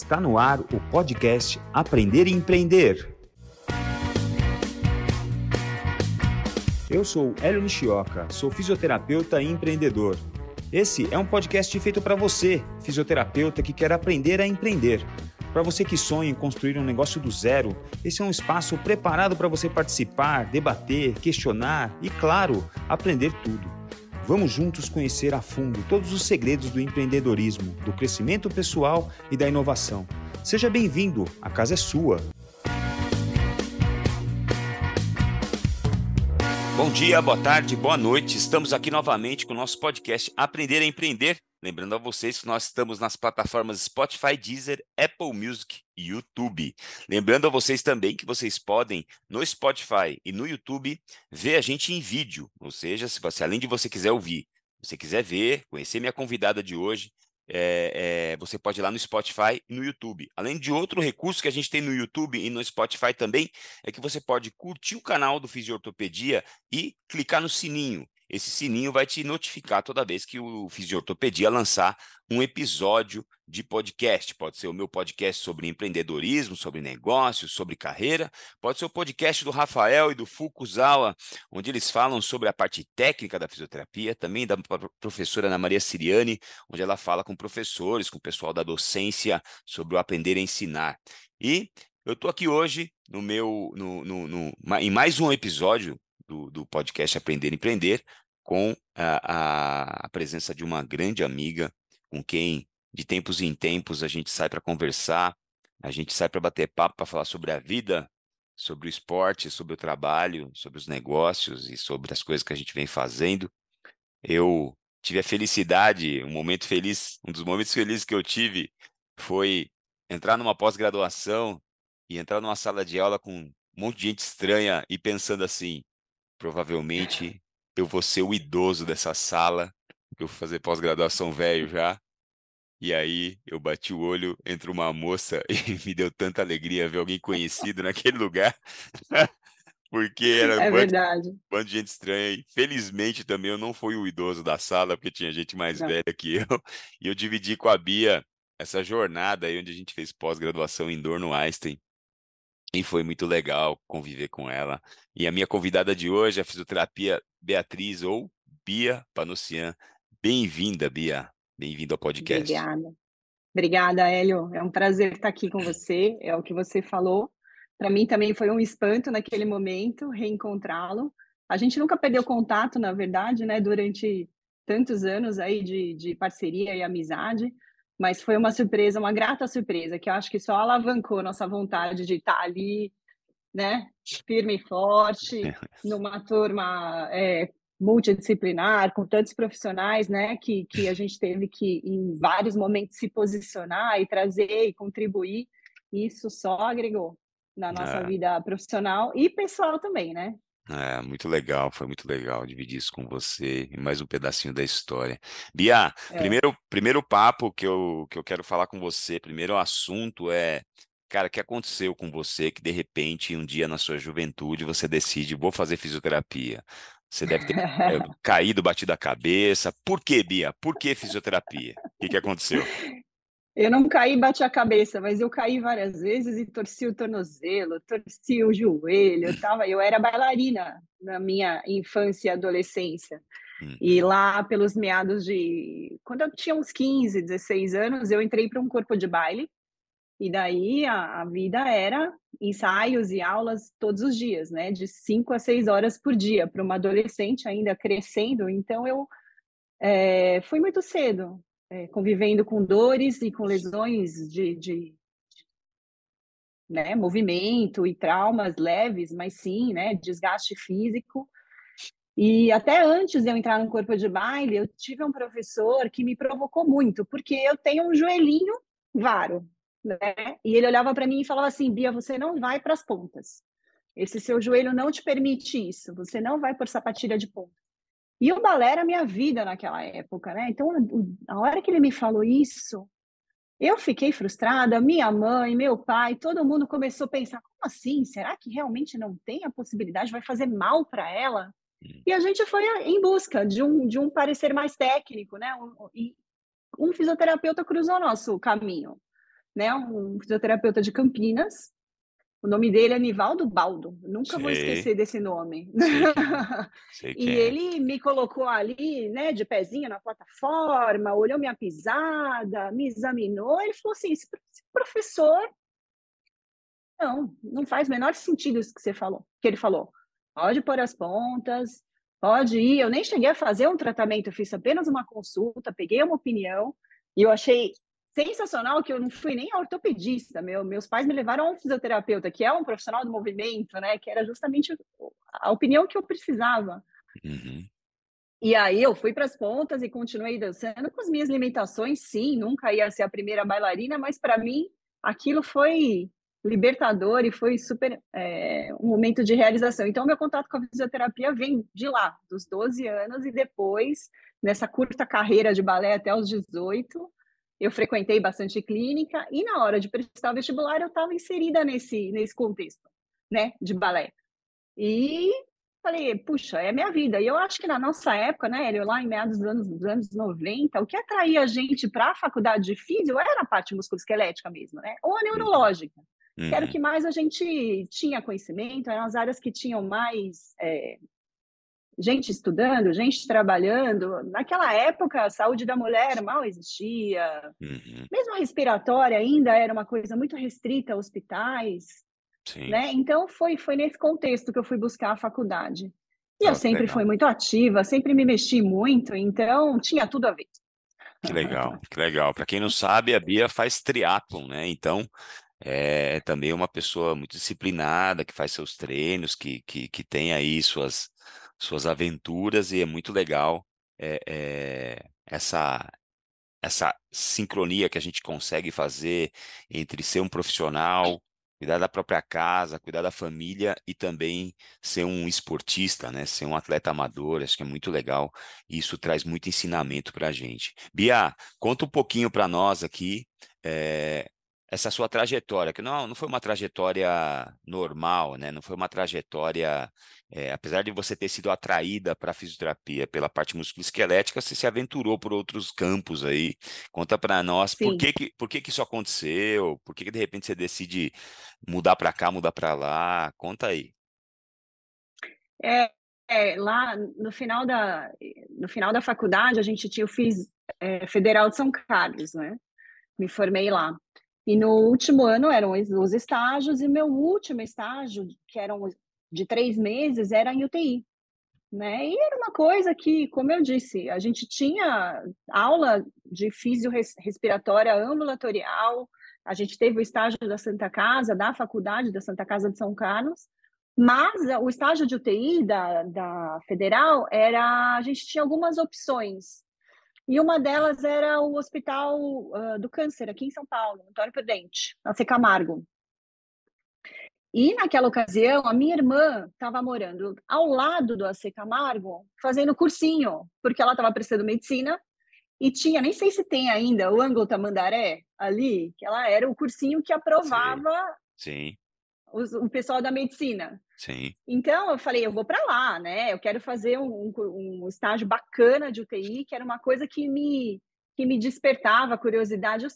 Está no ar o podcast Aprender e Empreender. Eu sou Hélio Nishioka, sou fisioterapeuta e empreendedor. Esse é um podcast feito para você, fisioterapeuta que quer aprender a empreender. Para você que sonha em construir um negócio do zero, esse é um espaço preparado para você participar, debater, questionar e, claro, aprender tudo. Vamos juntos conhecer a fundo todos os segredos do empreendedorismo, do crescimento pessoal e da inovação. Seja bem-vindo, a casa é sua. Bom dia, boa tarde, boa noite. Estamos aqui novamente com o nosso podcast Aprender a Empreender Lembrando a vocês que nós estamos nas plataformas Spotify, Deezer, Apple Music e YouTube. Lembrando a vocês também que vocês podem, no Spotify e no YouTube, ver a gente em vídeo. Ou seja, se você, além de você quiser ouvir, você quiser ver, conhecer minha convidada de hoje, é, é, você pode ir lá no Spotify e no YouTube. Além de outro recurso que a gente tem no YouTube e no Spotify também, é que você pode curtir o canal do Fisiortopedia e clicar no sininho. Esse sininho vai te notificar toda vez que o Fisiortopedia lançar um episódio de podcast. Pode ser o meu podcast sobre empreendedorismo, sobre negócios, sobre carreira. Pode ser o podcast do Rafael e do Fukuzawa, onde eles falam sobre a parte técnica da fisioterapia. Também da professora Ana Maria Siriani, onde ela fala com professores, com o pessoal da docência sobre o aprender a ensinar. E eu estou aqui hoje no meu, no, no, no, em mais um episódio do, do podcast Aprender e Empreender, com a, a, presença de uma grande amiga, com quem de tempos em tempos a gente sai para conversar, a gente sai para bater papo, para falar sobre a vida, sobre o esporte, sobre o trabalho, sobre os negócios e sobre as coisas que a gente vem fazendo. Eu tive a felicidade, um momento feliz, um dos momentos felizes que eu tive foi entrar numa pós-graduação e entrar numa sala de aula com um monte de gente estranha e pensando assim: Provavelmente eu vou ser o idoso dessa sala, eu vou fazer pós-graduação velho já. E aí eu bati o olho entre uma moça e me deu tanta alegria ver alguém conhecido naquele lugar. porque era é um verdade. bando de gente estranha. E felizmente também eu não fui o idoso da sala, porque tinha gente mais não. velha que eu. E eu dividi com a Bia essa jornada aí onde a gente fez pós-graduação em Dorno Einstein. E foi muito legal conviver com ela. E a minha convidada de hoje é a fisioterapia Beatriz ou Bia Panossian. Bem-vinda, Bia. Bem-vindo ao podcast. Obrigada. Obrigada, Hélio. É um prazer estar aqui com você. É o que você falou. Para mim também foi um espanto naquele momento reencontrá-lo. A gente nunca perdeu contato, na verdade, né? Durante tantos anos aí de, de parceria e amizade mas foi uma surpresa, uma grata surpresa, que eu acho que só alavancou nossa vontade de estar ali, né, firme e forte, numa turma é, multidisciplinar, com tantos profissionais, né, que, que a gente teve que, em vários momentos, se posicionar e trazer e contribuir, isso só agregou na nossa é. vida profissional e pessoal também, né? É, muito legal, foi muito legal dividir isso com você e mais um pedacinho da história. Bia, é. primeiro, primeiro papo que eu, que eu quero falar com você, primeiro assunto é, cara, o que aconteceu com você que de repente um dia na sua juventude você decide, vou fazer fisioterapia. Você deve ter é, caído, batido a cabeça. Por que, Bia? Por que fisioterapia? O que, que aconteceu? Eu não caí e bati a cabeça, mas eu caí várias vezes e torci o tornozelo, torci o joelho. Eu, tava, eu era bailarina na minha infância e adolescência. E uhum. lá, pelos meados de. Quando eu tinha uns 15, 16 anos, eu entrei para um corpo de baile. E daí a, a, vida era ensaios e aulas todos os dias, né? De 5 a 6 horas por dia, para uma adolescente ainda crescendo. Então eu é, fui muito cedo é, convivendo com dores e com lesões de, de né, movimento e traumas leves, mas sim, né, desgaste físico. E até antes de eu entrar no corpo de baile, eu tive um professor que me provocou muito, porque eu tenho um joelhinho varo, né? E ele olhava para mim e falava assim: Bia, você não vai para as pontas. Esse seu joelho não te permite isso. Você não vai por sapatilha de ponta. E o balé era a minha vida naquela época, né? Então, a hora que ele me falou isso, eu fiquei frustrada, minha mãe, meu pai, todo mundo começou a pensar: como assim? Será que realmente não tem a possibilidade? Vai fazer mal para ela? Hum. E a gente foi em busca de um, de um parecer mais técnico, né? Um, e um fisioterapeuta cruzou nosso caminho. né? Um fisioterapeuta de Campinas. O nome dele é Nivaldo Baldo. Nunca sei. vou esquecer desse nome. Sei que... sei e é. ele me colocou ali, né, de pezinho na plataforma, olhou minha pisada, me examinou. Ele falou assim: esse professor. Não, não faz o menor sentido isso que você falou, que ele falou. Pode pôr as pontas, pode ir. Eu nem cheguei a fazer um tratamento, eu fiz apenas uma consulta, peguei uma opinião e eu achei sensacional que eu não fui nem ortopedista. Meu, meus pais me levaram a um fisioterapeuta, que é um profissional do movimento, né? Que era justamente a opinião que eu precisava. Uhum. E aí eu fui para as pontas e continuei dançando com as minhas limitações. Sim, nunca ia ser a primeira bailarina, mas para mim aquilo foi libertador e foi super é, um momento de realização. Então, meu contato com a fisioterapia vem de lá, dos 12 anos, e depois, nessa curta carreira de balé até os 18, eu frequentei bastante clínica, e na hora de prestar o vestibular, eu estava inserida nesse, nesse contexto, né, de balé. E falei, puxa, é minha vida. E eu acho que na nossa época, né, eu lá em meados dos anos, dos anos 90, o que atraía a gente para a faculdade de físio era a parte musculoesquelética mesmo, né, ou a neurológica. Uhum. Que era o uhum. que mais a gente tinha conhecimento, eram as áreas que tinham mais é, gente estudando, gente trabalhando. Naquela época, a saúde da mulher mal existia. Uhum. Mesmo a respiratória ainda era uma coisa muito restrita a hospitais. Sim. Né? Então, foi, foi nesse contexto que eu fui buscar a faculdade. E eu sempre legal. fui muito ativa, sempre me mexi muito, então tinha tudo a ver. Que legal, que legal. Para quem não sabe, a Bia faz triatlon, né? Então, é também uma pessoa muito disciplinada, que faz seus treinos, que, que, que tem aí suas, suas aventuras, e é muito legal é, é, essa, essa sincronia que a gente consegue fazer entre ser um profissional, cuidar da própria casa, cuidar da família e também ser um esportista, né? Ser um atleta amador, acho que é muito legal. E isso traz muito ensinamento para a gente. Bia, conta um pouquinho para nós aqui é, essa sua trajetória, que não, não foi uma trajetória normal, né? Não foi uma trajetória, é, apesar de você ter sido atraída para a fisioterapia pela parte musculoesquelética, você se aventurou por outros campos aí. Conta para nós por que, que, por que, que isso aconteceu, por que, que de repente você decide mudar para cá, mudar para lá. Conta aí. É, é, lá no final da no final da faculdade a gente tinha eu fiz é, Federal de São Carlos, né? Me formei lá. E no último ano eram os estágios, e meu último estágio, que eram de três meses, era em UTI. Né? E era uma coisa que, como eu disse, a gente tinha aula de físio respiratória ambulatorial, a gente teve o estágio da Santa Casa, da faculdade da Santa Casa de São Carlos, mas o estágio de UTI da, da federal era, a gente tinha algumas opções. E uma delas era o Hospital uh, do Câncer, aqui em São Paulo, Antônio Prudente, na Camargo. E naquela ocasião, a minha irmã estava morando ao lado do AC Camargo, fazendo cursinho, porque ela estava prestando medicina e tinha, nem sei se tem ainda, o Ângulo Tamandaré ali, que ela era o cursinho que aprovava Sim. Sim. Os, o pessoal da medicina. Sim. Então eu falei, eu vou para lá, né? Eu quero fazer um, um, um, estágio bacana de UTI, que era uma coisa que me que me despertava curiosidade.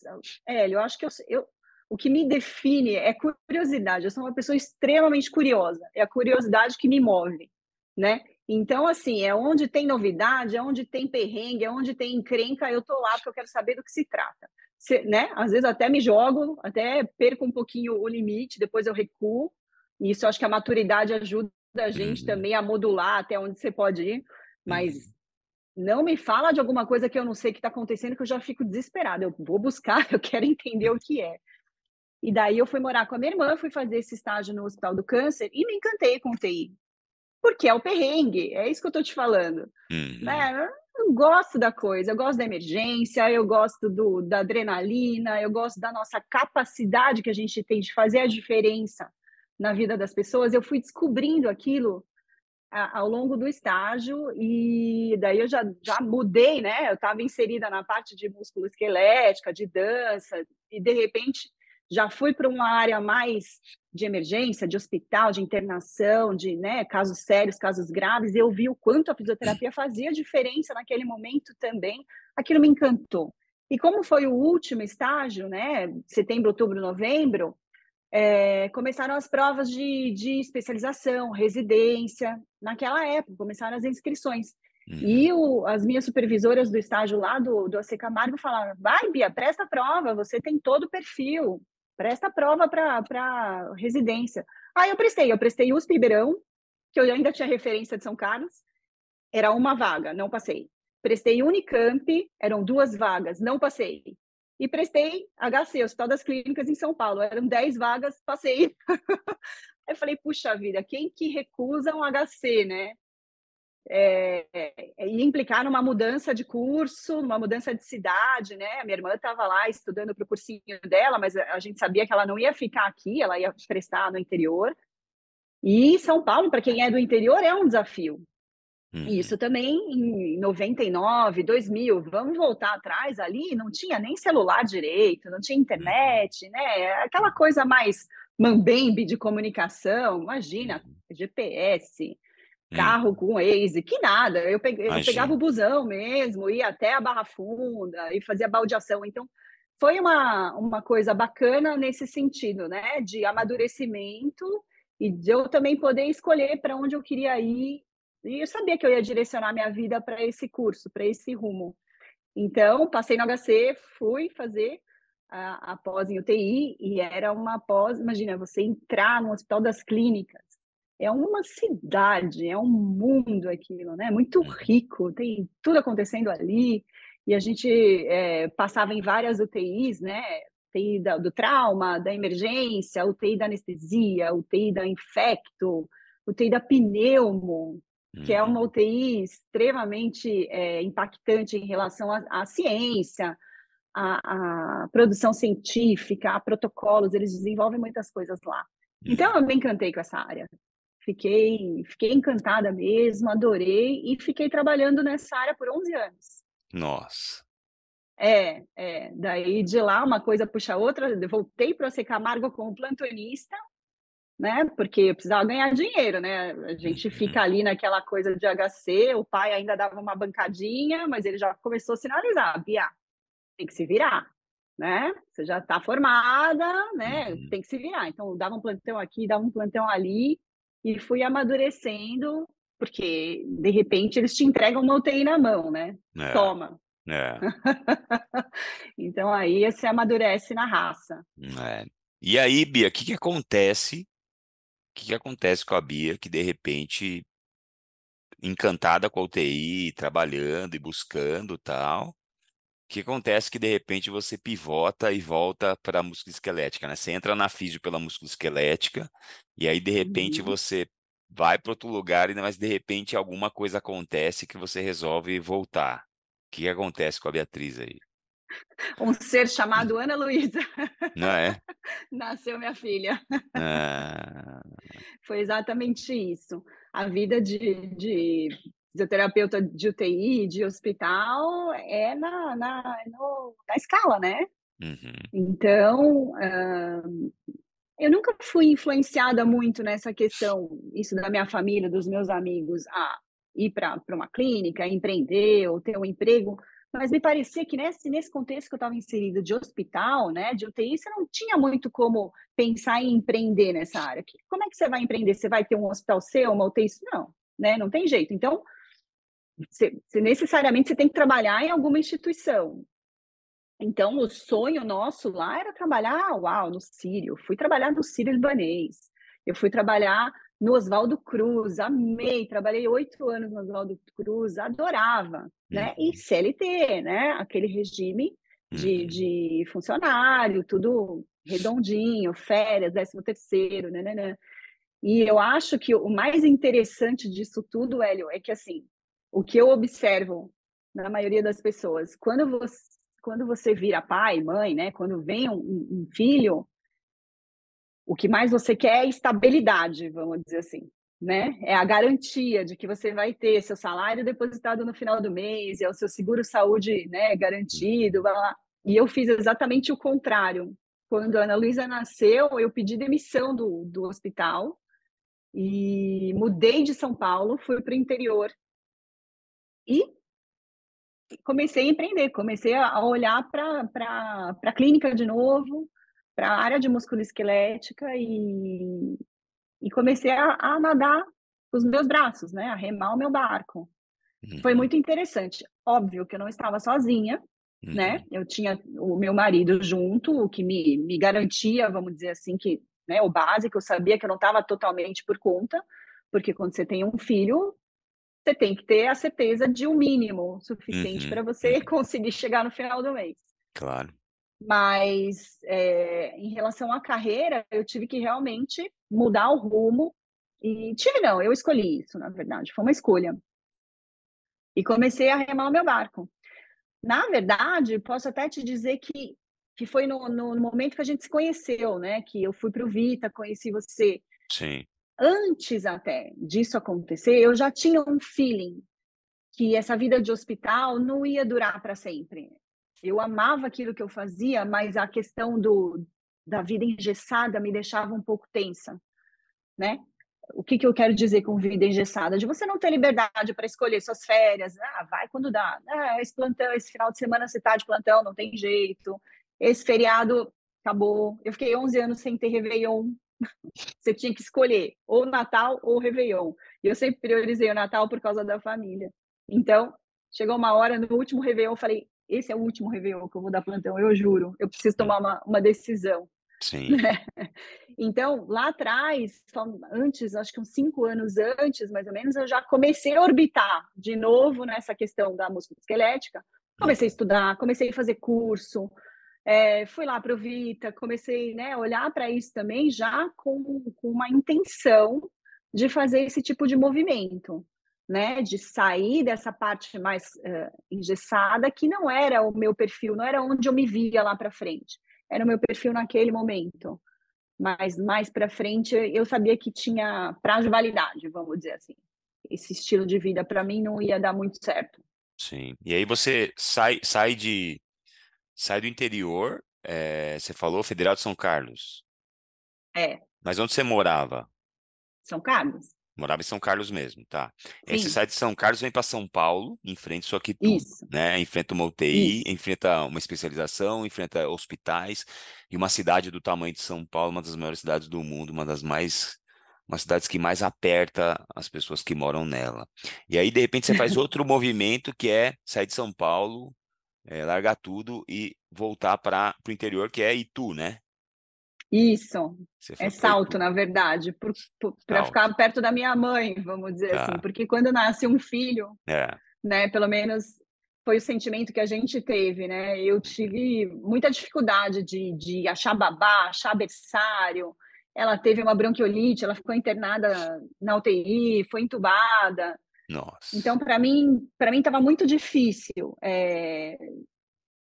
É, eu acho que eu, eu o que me define é curiosidade. Eu sou uma pessoa extremamente curiosa. É a curiosidade que me move, né? Então, assim, é onde tem novidade, é onde tem perrengue, é onde tem encrenca, eu tô lá porque eu quero saber do que se trata. Se, né? Às vezes até me jogo, até perco um pouquinho o limite, depois eu recuo, isso acho que a maturidade ajuda a gente uhum. também a modular até onde você pode ir, mas uhum. não me fala de alguma coisa que eu não sei que está acontecendo, que eu já fico desesperada. Eu vou buscar, eu quero entender o que é. E daí eu fui morar com a minha irmã, fui fazer esse estágio no Hospital do Câncer e me encantei com o TI. Porque é o perrengue, é isso que eu estou te falando. Uhum. Né? Eu gosto da coisa, eu gosto da emergência, eu gosto do, da adrenalina, eu gosto da nossa capacidade que a gente tem de fazer a diferença na vida das pessoas, eu fui descobrindo aquilo ao longo do estágio e daí eu já, já mudei, né? Eu estava inserida na parte de músculo esquelética, de dança e de repente já fui para uma área mais de emergência, de hospital, de internação, de né, casos sérios, casos graves. Eu vi o quanto a fisioterapia fazia diferença naquele momento também. Aquilo me encantou. E como foi o último estágio, né, setembro, outubro, novembro, é, começaram as provas de, de especialização, residência. Naquela época, começaram as inscrições. Uhum. E o, as minhas supervisoras do estágio lá do, do AC Camargo falaram: vai, Bia, presta a prova, você tem todo o perfil, presta prova para residência. Aí eu prestei, eu prestei USP Ribeirão, que eu ainda tinha referência de São Carlos, era uma vaga, não passei. Prestei Unicamp, eram duas vagas, não passei. E prestei HC, Hospital das Clínicas em São Paulo, eram 10 vagas, passei. eu falei, puxa vida, quem que recusa um HC, né? É, é, ia implicar numa mudança de curso, uma mudança de cidade, né? A minha irmã estava lá estudando para o cursinho dela, mas a gente sabia que ela não ia ficar aqui, ela ia prestar no interior. E São Paulo, para quem é do interior, é um desafio. Uhum. Isso também em 99, 2000, vamos voltar atrás ali, não tinha nem celular direito, não tinha internet, uhum. né? Aquela coisa mais mambembe de comunicação, imagina, uhum. GPS, carro uhum. com Waze, que nada. Eu, peguei, eu pegava o busão mesmo, ia até a Barra Funda e fazia baldeação. Então, foi uma, uma coisa bacana nesse sentido, né? De amadurecimento e de eu também poder escolher para onde eu queria ir e eu sabia que eu ia direcionar minha vida para esse curso, para esse rumo. Então, passei no HC, fui fazer a, a pós em UTI e era uma pós, imagina, você entrar no Hospital das Clínicas. É uma cidade, é um mundo aquilo, né? Muito uhum. rico, tem tudo acontecendo ali. E a gente é, passava em várias UTIs, né? UTI da, do trauma, da emergência, UTI da anestesia, UTI da infecto, UTI da pneumo, que é uma uhum. UTI extremamente é, impactante em relação à, ciência, à, à, produção científica, a protocolos, eles desenvolvem muitas coisas lá. Então, eu me encantei com essa área. Fiquei, fiquei encantada mesmo, adorei e fiquei trabalhando nessa área por 11 anos. Nossa! É, é. Daí de lá uma coisa puxa a outra, eu voltei para o Camargo como plantonista, né? Porque eu precisava ganhar dinheiro, né? A gente uhum. fica ali naquela coisa de HC, o pai ainda dava uma bancadinha, mas ele já começou a sinalizar, Bia, tem que se virar, né? Você já está formada, né? Uhum. Tem que se virar. Então, dava um plantão aqui, dava um plantão ali, e fui amadurecendo, porque, de repente, eles te entregam uma UTI na mão, né? É. Toma. É. então, aí você amadurece na raça. É. E aí, Bia, o que, que acontece que, que acontece com a Bia que de repente, encantada com a UTI, trabalhando e buscando tal, o que acontece que de repente você pivota e volta para a musculoesquelética, né? Você entra na físio pela musculoesquelética e aí de repente uhum. você vai para outro lugar, mas de repente alguma coisa acontece que você resolve voltar. O que, que acontece com a Beatriz aí? um ser chamado Ana Luísa. Não é? Nasceu minha filha. Ah. Foi exatamente isso. A vida de, de fisioterapeuta de UTI, de hospital, é na, na, no, na escala, né? Uhum. Então, uh, eu nunca fui influenciada muito nessa questão, isso da minha família, dos meus amigos, a ir para uma clínica, empreender ou ter um emprego mas me parecia que nesse, nesse contexto que eu estava inserida de hospital, né, de UTI, você não tinha muito como pensar em empreender nessa área. Como é que você vai empreender? Você vai ter um hospital seu, uma UTI? Não, né, não tem jeito. Então, você, você necessariamente você tem que trabalhar em alguma instituição. Então, o sonho nosso lá era trabalhar, uau, no Sírio. Fui trabalhar no Sírio libanês. Eu fui trabalhar no Oswaldo Cruz, amei, trabalhei oito anos no Oswaldo Cruz, adorava, né? E uhum. CLT, né? Aquele regime de, uhum. de funcionário, tudo redondinho, férias, décimo terceiro, né, né, né? E eu acho que o mais interessante disso tudo, Hélio, é que assim, o que eu observo na maioria das pessoas, quando você, quando você vira pai, mãe, né? Quando vem um, um filho, o que mais você quer é estabilidade, vamos dizer assim, né? É a garantia de que você vai ter seu salário depositado no final do mês, é o seu seguro saúde, né, garantido, blá, blá. E eu fiz exatamente o contrário. Quando a Ana Luísa nasceu, eu pedi demissão do, do hospital e mudei de São Paulo, fui para o interior. E comecei a empreender, comecei a olhar para a clínica de novo, para a área de musculoesquelética e, e comecei a, a nadar com os meus braços, né? A remar o meu barco. Uhum. Foi muito interessante. Óbvio que eu não estava sozinha, né? uhum. né? Eu tinha o meu marido junto, o que me, me garantia, vamos dizer assim, que né, o básico, eu sabia que eu não estava totalmente por conta, porque quando você tem um filho, você tem que ter a certeza de um mínimo suficiente uhum. para você uhum. conseguir chegar no final do mês. Claro. Mas é, em relação à carreira, eu tive que realmente mudar o rumo. E tive, não, eu escolhi isso, na verdade, foi uma escolha. E comecei a remar o meu barco. Na verdade, posso até te dizer que, que foi no, no momento que a gente se conheceu, né? Que eu fui para o Vita, conheci você. Sim. Antes até disso acontecer, eu já tinha um feeling que essa vida de hospital não ia durar para sempre. Eu amava aquilo que eu fazia, mas a questão do, da vida engessada me deixava um pouco tensa, né? O que, que eu quero dizer com vida engessada? De você não ter liberdade para escolher suas férias. Ah, vai quando dá. Ah, esse plantão, esse final de semana você está de plantão, não tem jeito. Esse feriado acabou. Eu fiquei 11 anos sem ter Réveillon. Você tinha que escolher ou Natal ou Réveillon. E eu sempre priorizei o Natal por causa da família. Então, chegou uma hora, no último Réveillon, eu falei: esse é o último Réveillon que eu vou dar plantão, eu juro. Eu preciso tomar uma, uma decisão. Sim. Então, lá atrás, antes, acho que uns cinco anos antes, mais ou menos, eu já comecei a orbitar de novo nessa questão da música esquelética. Comecei a estudar, comecei a fazer curso, é, fui lá para o Vita, comecei né, a olhar para isso também já com, com uma intenção de fazer esse tipo de movimento né, de sair dessa parte mais uh, engessada, que não era o meu perfil, não era onde eu me via lá para frente, era o meu perfil naquele momento. Mas mais para frente eu sabia que tinha prazo de validade, vamos dizer assim. Esse estilo de vida para mim não ia dar muito certo. Sim. E aí você sai, sai de sai do interior, é, você falou Federal de São Carlos. É. Mas onde você morava? São Carlos. Morava em São Carlos mesmo, tá? Aí você sai de São Carlos, vem para São Paulo, enfrenta isso aqui tudo, Isso. né? Enfrenta uma UTI, Isso. enfrenta uma especialização, enfrenta hospitais, e uma cidade do tamanho de São Paulo, uma das maiores cidades do mundo, uma das mais uma cidade que mais aperta as pessoas que moram nela. E aí, de repente, você faz outro movimento que é sair de São Paulo, é, largar tudo e voltar para o interior, que é Itu, né? Isso, é salto, na verdade, para ficar perto da minha mãe, vamos dizer tá. assim, porque quando nasce um filho, é. né, pelo menos foi o sentimento que a gente teve, né? Eu tive muita dificuldade de, de achar babá, achar berçário. Ela teve uma bronquiolite, ela ficou internada na UTI, foi entubada. Nossa. Então, para mim, para mim estava muito difícil é,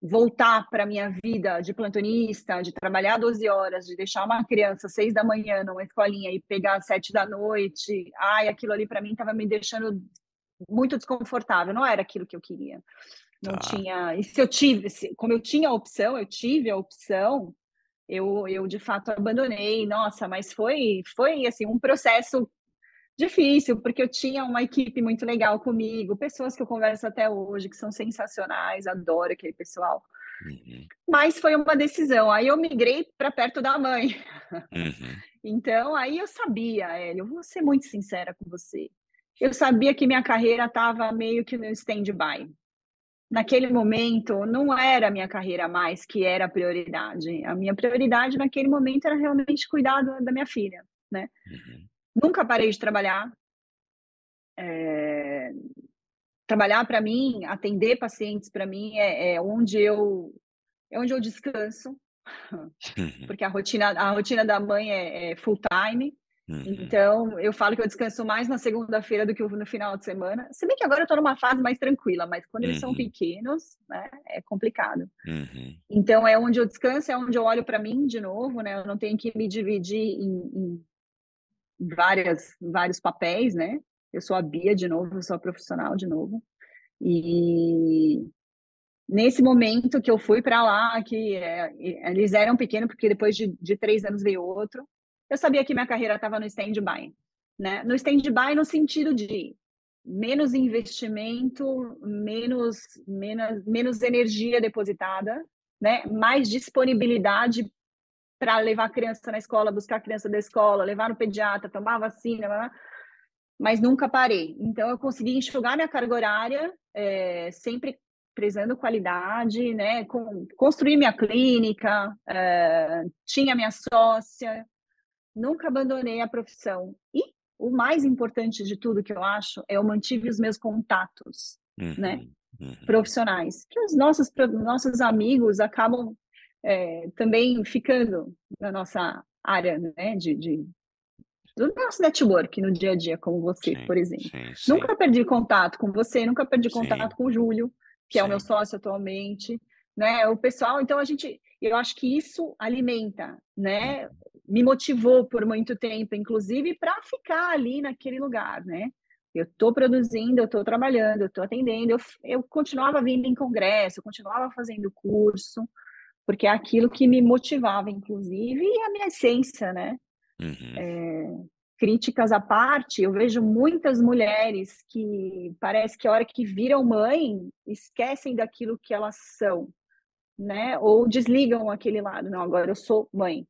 voltar para a minha vida de plantonista, de trabalhar 12 horas, de deixar uma criança 6 da manhã numa escolinha e pegar às 7 da noite, ai, aquilo ali para mim estava me deixando muito desconfortável, não era aquilo que eu queria. Não tá. tinha. E se eu tive, se, como eu tinha a opção, eu tive a opção, eu, eu de fato abandonei. Nossa, mas foi, foi assim, um processo difícil, porque eu tinha uma equipe muito legal comigo, pessoas que eu converso até hoje, que são sensacionais, adoro aquele pessoal. Uhum. Mas foi uma decisão. Aí eu migrei para perto da mãe. Uhum. Então, aí eu sabia, Hélio, eu vou ser muito sincera com você. Eu sabia que minha carreira estava meio que no stand-by. Naquele momento, não era a minha carreira mais que era a prioridade. A minha prioridade naquele momento era realmente cuidar da minha filha, né? Uhum. Nunca parei de trabalhar. É... Trabalhar para mim, atender pacientes para mim é, é, onde eu é onde eu descanso, uhum. porque a rotina a rotina da mãe é, é full time. Uhum. Então, eu falo que eu descanso mais na segunda-feira do que no final de semana. Se bem que agora eu estou numa fase mais tranquila, mas quando eles são uhum. pequenos, né, é complicado. Uhum. Então, é onde eu descanso, é onde eu olho para mim de novo, né? Eu não tenho que me dividir em, em várias, vários papéis, né? Eu sou a Bia de novo, eu sou a profissional de novo. E nesse momento que eu fui para lá, que é, eles eram pequenos, porque depois de, de, três anos veio outro, eu sabia que minha carreira estava no stand-by. Né? No stand-by no sentido de menos investimento, menos, menos, menos energia depositada, né? mais disponibilidade para levar a criança na escola, buscar a criança da escola, levar no pediatra, tomar vacina, mas nunca parei. Então, eu consegui enxugar minha carga horária, é, sempre prezando qualidade, né? Com, construir minha clínica, é, tinha minha sócia, nunca abandonei a profissão. E o mais importante de tudo que eu acho é eu mantive os meus contatos, né, uhum, né, uhum. profissionais, que os nossos nossos amigos acabam é, também ficando na nossa área, né, de, de, do nosso network no dia a dia, como você, sim, por exemplo. Sim, sim. Nunca perdi contato com você, nunca perdi contato com o Júlio, que é o meu sócio atualmente, né? O pessoal, então a gente, eu acho que isso alimenta, né? Uhum me motivou por muito tempo, inclusive, para ficar ali naquele lugar, né? Eu estou produzindo, eu estou trabalhando, eu estou atendendo, eu, eu continuava vindo em congresso, eu continuava fazendo curso, porque é aquilo que me motivava, inclusive, e a minha essência, né? Uhum. É, críticas à parte, eu vejo muitas mulheres que parece que a hora que viram mãe, esquecem daquilo que elas são, né? Ou desligam aquele lado, não, agora eu sou mãe.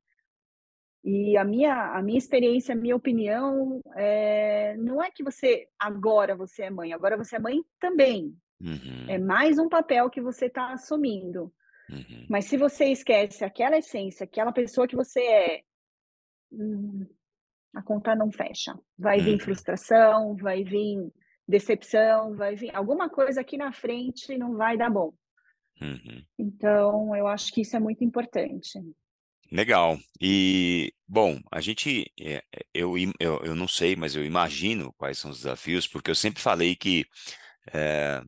E a minha, a minha experiência, a minha opinião, é, não é que você agora você é mãe, agora você é mãe também. Uhum. É mais um papel que você está assumindo. Uhum. Mas se você esquece aquela essência, aquela pessoa que você é, hum, a conta não fecha. Vai vir uhum. frustração, vai vir decepção, vai vir alguma coisa aqui na frente não vai dar bom. Uhum. Então, eu acho que isso é muito importante. Legal. E, bom, a gente, é, eu, eu, eu não sei, mas eu imagino quais são os desafios, porque eu sempre falei que, é,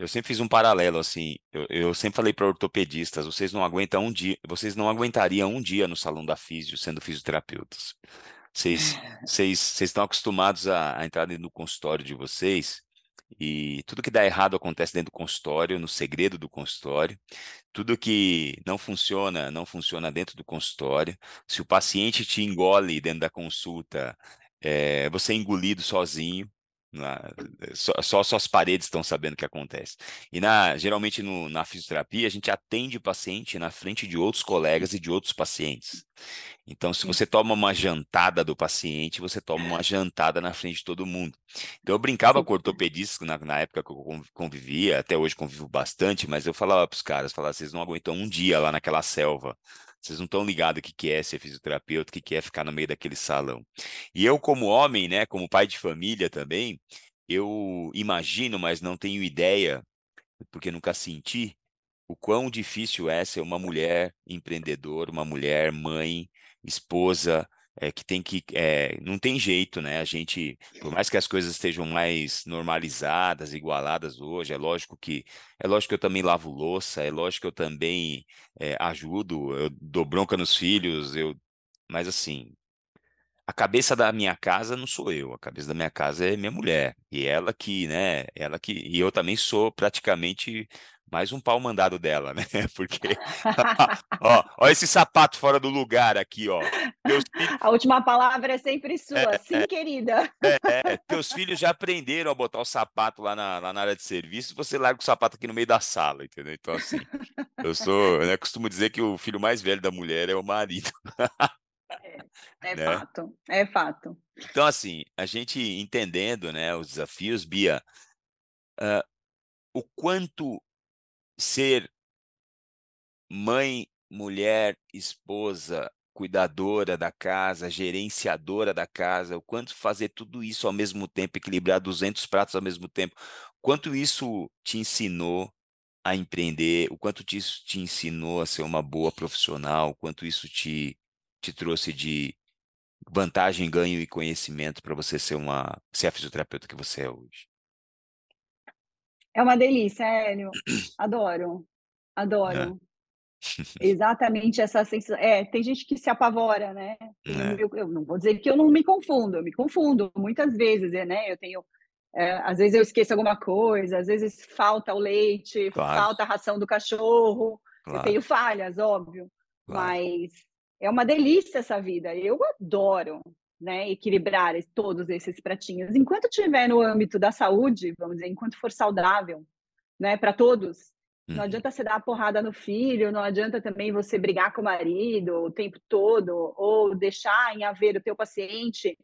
eu sempre fiz um paralelo, assim, eu, eu sempre falei para ortopedistas, vocês não aguentam um dia, vocês não aguentariam um dia no salão da físio sendo fisioterapeutas. Vocês, vocês, vocês estão acostumados a, a entrar do consultório de vocês e tudo que dá errado acontece dentro do consultório, no segredo do consultório. Tudo que não funciona, não funciona dentro do consultório. Se o paciente te engole dentro da consulta, é, você é engolido sozinho. Na, só, só suas paredes estão sabendo o que acontece. E na, geralmente no, na fisioterapia, a gente atende o paciente na frente de outros colegas e de outros pacientes. Então, se você toma uma jantada do paciente, você toma uma jantada na frente de todo mundo. Então, eu brincava com ortopedistas na, na época que eu convivia, até hoje convivo bastante, mas eu falava para os caras, falava, vocês não aguentam um dia lá naquela selva. Vocês não estão ligados o que, que é ser fisioterapeuta, o que, que é ficar no meio daquele salão. E eu, como homem, né, como pai de família também, eu imagino, mas não tenho ideia, porque nunca senti, o quão difícil é ser uma mulher empreendedora, uma mulher mãe, esposa, é, que tem que. É, não tem jeito, né? A gente, por mais que as coisas estejam mais normalizadas, igualadas hoje, é lógico que. É lógico que eu também lavo louça, é lógico que eu também é, ajudo, eu dou bronca nos filhos, eu. Mas assim, a cabeça da minha casa não sou eu, a cabeça da minha casa é minha mulher. E ela que, né, ela que e eu também sou praticamente mais um pau mandado dela, né? Porque, ó, ó, esse sapato fora do lugar aqui, ó. Filhos... A última palavra é sempre sua, é, sim, é, querida. É, é, teus filhos já aprenderam a botar o sapato lá na, lá na área de serviço, você larga o sapato aqui no meio da sala, entendeu? Então, assim, eu sou, né, costumo dizer que o filho mais velho da mulher é o marido. É, é né? fato, é fato. Então, assim, a gente entendendo, né, os desafios, Bia, uh, o quanto ser mãe, mulher, esposa, cuidadora da casa, gerenciadora da casa, o quanto fazer tudo isso ao mesmo tempo, equilibrar 200 pratos ao mesmo tempo, quanto isso te ensinou a empreender, o quanto isso te ensinou a ser uma boa profissional, o quanto isso te, te trouxe de vantagem, ganho e conhecimento para você ser uma ser a fisioterapeuta que você é hoje. É uma delícia, Hélio. Adoro, adoro. É. Exatamente essa sensação. É, tem gente que se apavora, né? É. Eu, eu, não vou dizer que eu não me confundo, eu me confundo muitas vezes, né? Eu tenho. É, às vezes eu esqueço alguma coisa, às vezes falta o leite, claro. falta a ração do cachorro. Claro. Eu tenho falhas, óbvio. Claro. Mas é uma delícia essa vida. Eu adoro. Né, equilibrar todos esses pratinhos. Enquanto estiver no âmbito da saúde, vamos dizer, enquanto for saudável, né, para todos, não Uhum. adianta você dar a porrada no filho, não adianta também você brigar com o marido o tempo todo, ou deixar em haver o teu paciente,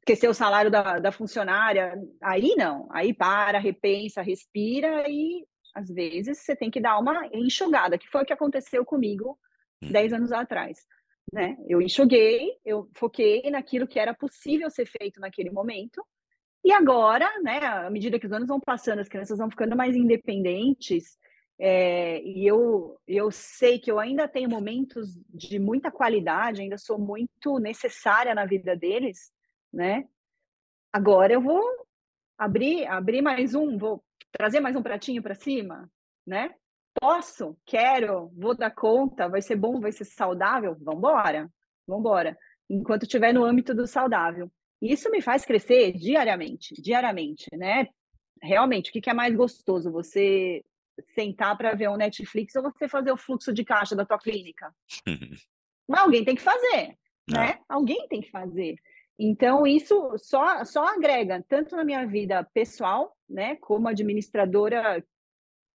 esquecer o salário da, da funcionária. Aí não, aí para, repensa, respira e às vezes você tem que dar uma enxugada, que foi o que aconteceu comigo Uhum. 10 anos atrás. Né? Eu enxuguei, eu foquei naquilo que era possível ser feito naquele momento, e agora, né, à medida que os anos vão passando, as crianças vão ficando mais independentes, é, e eu, eu sei que eu ainda tenho momentos de muita qualidade, ainda sou muito necessária na vida deles, né? Agora eu vou abrir, abrir mais um, vou trazer mais um pratinho para cima, né? Posso, quero, vou dar conta, vai ser bom, vai ser saudável, vamos embora. Enquanto estiver no âmbito do saudável. Isso me faz crescer diariamente, diariamente, né? Realmente, o que é mais gostoso? Você sentar para ver um Netflix ou você fazer o fluxo de caixa da tua clínica? Mas alguém tem que fazer, né? Alguém tem que fazer. Então, isso só, só agrega, tanto na minha vida pessoal, né, como administradora,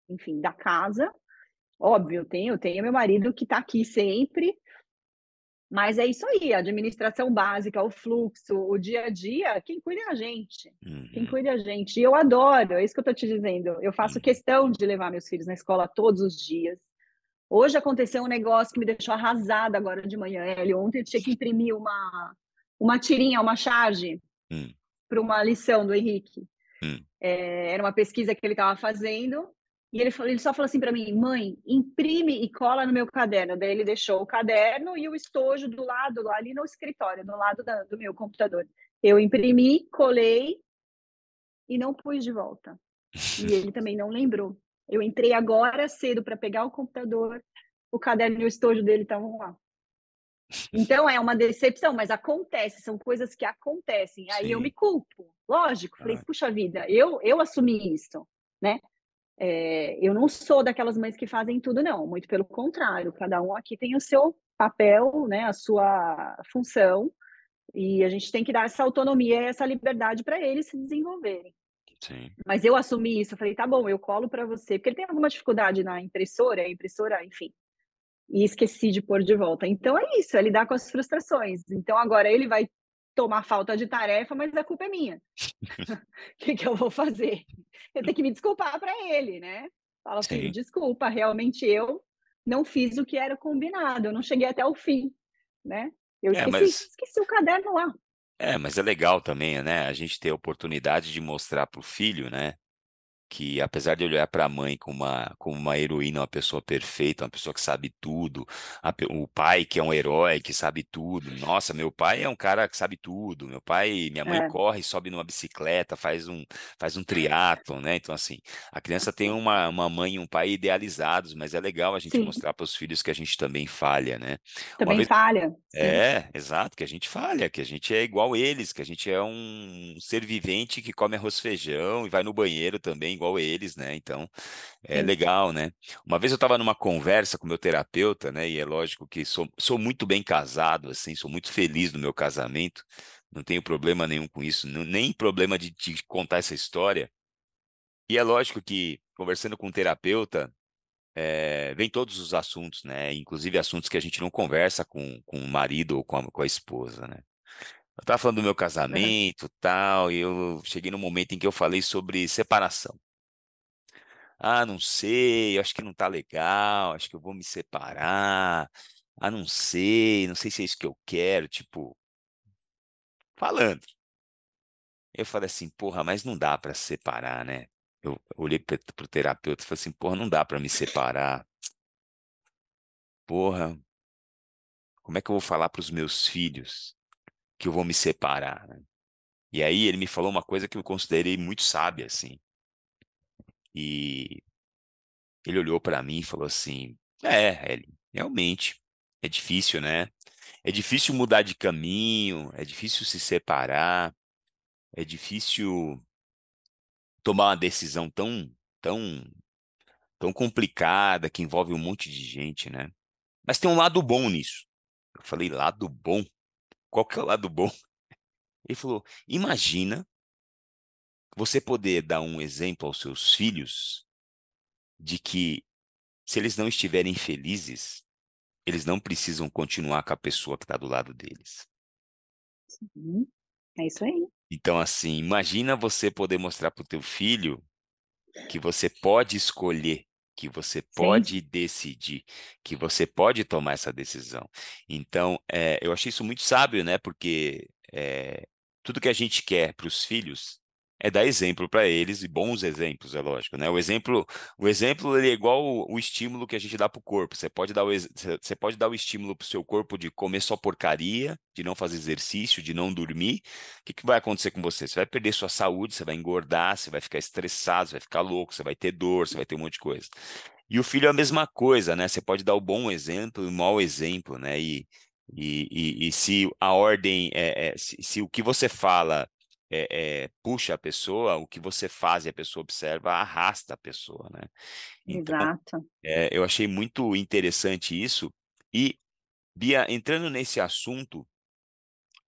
enfim, da casa. Óbvio, eu tenho, eu tenho meu marido que está aqui sempre, mas é isso aí, a administração básica, o fluxo, o dia a dia, quem cuida é a gente. Uhum. Quem cuida é a gente. E eu adoro, é isso que eu estou te dizendo. Eu faço Uhum. questão de levar meus filhos na escola todos os dias. Hoje aconteceu um negócio que me deixou arrasada agora de manhã. Ele ontem eu tinha que imprimir uma, uma tirinha, uma charge Hum. para uma lição do Henrique. Hum. É, era uma pesquisa que ele estava fazendo e ele, falou, ele só falou assim para mim, mãe, imprime e cola no meu caderno. Daí ele deixou o caderno e o estojo do lado, ali no escritório, do lado da, do meu computador. Eu imprimi, colei e não pus de volta. E ele também não lembrou. Eu entrei agora cedo para pegar o computador, o caderno e o estojo dele estavam lá. Então é uma decepção, mas acontece, são coisas que acontecem. Aí eu Sim. me culpo, lógico. Falei, Ah. puxa vida, eu eu assumi isso, né? É, eu não sou daquelas mães que fazem tudo, não. Muito pelo contrário, cada um aqui tem o seu papel, né? A sua função. E a gente tem que dar essa autonomia e essa liberdade para eles se desenvolverem. Sim. Mas eu assumi isso, eu falei, tá bom, eu colo para você, porque ele tem alguma dificuldade na impressora, a impressora, enfim. E esqueci de pôr de volta. Então é isso, é lidar com as frustrações. Então agora ele vai tomar falta de tarefa, mas a culpa é minha. O que, que eu vou fazer? Eu tenho que me desculpar para ele, né? Fala, filho, Sim. desculpa, realmente eu não fiz o que era combinado, eu não cheguei até o fim, né? Eu É, esqueci, mas- esqueci o caderno lá. É, mas é legal também, né? A gente ter a oportunidade de mostrar para o filho, né? Que apesar de olhar para a mãe como uma, como uma heroína, uma pessoa perfeita, uma pessoa que sabe tudo, a o pai que é um herói, que sabe tudo. Nossa, meu pai é um cara que sabe tudo. Meu pai, minha mãe É. corre, sobe numa bicicleta, faz um, faz um triatlon, né? Então, assim, a criança tem uma, uma mãe e um pai idealizados, mas é legal a gente Sim. mostrar para os filhos que a gente também falha, né? Também vez- falha. sim. É, exato, que a gente falha, que a gente é igual eles, que a gente é um ser vivente que come arroz feijão e vai no banheiro também, igual eles, né? Então, é Sim. legal, né? Uma vez eu estava numa conversa com meu terapeuta, né? E é lógico que sou, sou muito bem casado, assim, sou muito feliz no meu casamento, não tenho problema nenhum com isso, nem problema de te contar essa história. E é lógico que, conversando com um terapeuta, é, vem todos os assuntos, né? Inclusive assuntos que a gente não conversa com, com o marido ou com a, com a esposa, né? Eu tava falando do meu casamento, tal, e eu cheguei no momento em que eu falei sobre separação. Ah, não sei, acho que não tá legal, acho que eu vou me separar. Ah, não sei, não sei se é isso que eu quero, tipo, falando. Eu falei assim, porra, mas não dá pra separar, né? Eu olhei pra- pro terapeuta e falei assim, porra, não dá pra me separar. Porra, como é que eu vou falar pros meus filhos que eu vou me separar, né? E aí ele me falou uma coisa que eu considerei muito sábia, assim. E ele olhou pra mim e falou assim: É, realmente, é difícil, né? É difícil mudar de caminho, é difícil se separar, é difícil tomar uma decisão tão, tão, tão complicada que envolve um monte de gente, né? Mas tem um lado bom nisso. Eu falei, lado bom? Qual que é o lado bom? Ele falou: imagina você poder dar um exemplo aos seus filhos de que se eles não estiverem felizes, eles não precisam continuar com a pessoa que está do lado deles. Sim, é isso aí. Então, assim, imagina você poder mostrar para o teu filho que você pode escolher, que você pode Sim. decidir, que você pode tomar essa decisão. Então, é, eu achei isso muito sábio, né? Porque é, tudo que a gente quer para os filhos é dar exemplo para eles e bons exemplos, é lógico, né? O exemplo, o exemplo ele é igual o, o estímulo que a gente dá para o corpo. Você pode dar o, você pode dar o estímulo para o seu corpo de comer só porcaria, de não fazer exercício, de não dormir. O que, que vai acontecer com você? Você vai perder sua saúde, você vai engordar, você vai ficar estressado, você vai ficar louco, você vai ter dor, você vai ter um monte de coisa. E o filho é a mesma coisa, né? Você pode dar o bom exemplo e o mau exemplo, né? E, e, e, e se a ordem, é, é se, se o que você fala é, é, puxa a pessoa, o que você faz e a pessoa observa arrasta a pessoa, né? Então, Exato. É, eu achei muito interessante isso. E, Bia, entrando nesse assunto,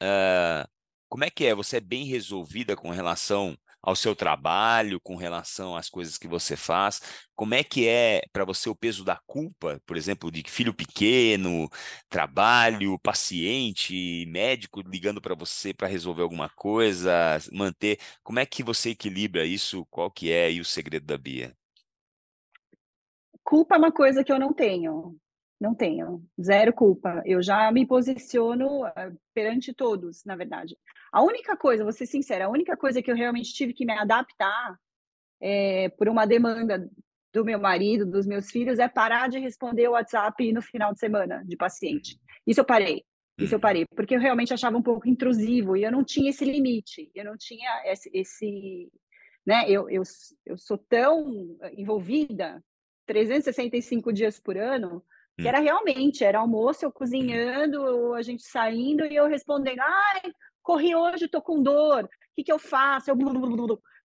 uh, como é que é? Você é bem resolvida com relação ao seu trabalho, com relação às coisas que você faz. Como é que é para você o peso da culpa, por exemplo, de filho pequeno, trabalho, paciente, médico ligando para você para resolver alguma coisa, manter. Como é que você equilibra isso? Qual que é aí o segredo da Bia? Culpa é uma coisa que eu não tenho. Não tenho, zero culpa. Eu já me posiciono eh, perante todos, na verdade. A única coisa, vou ser sincera, a única coisa que eu realmente tive que me adaptar é, por uma demanda do meu marido, dos meus filhos, é parar de responder o WhatsApp no final de semana de paciente. Isso eu parei. Isso eu uhum. parei, porque eu realmente achava um pouco intrusivo e eu não tinha esse limite, eu não tinha esse, esse né? Eu, eu, eu sou tão envolvida 365 dias por ano que era realmente, era almoço, eu cozinhando, a gente saindo e eu respondendo, ai, corri hoje, tô com dor, o que, que eu faço? Eu...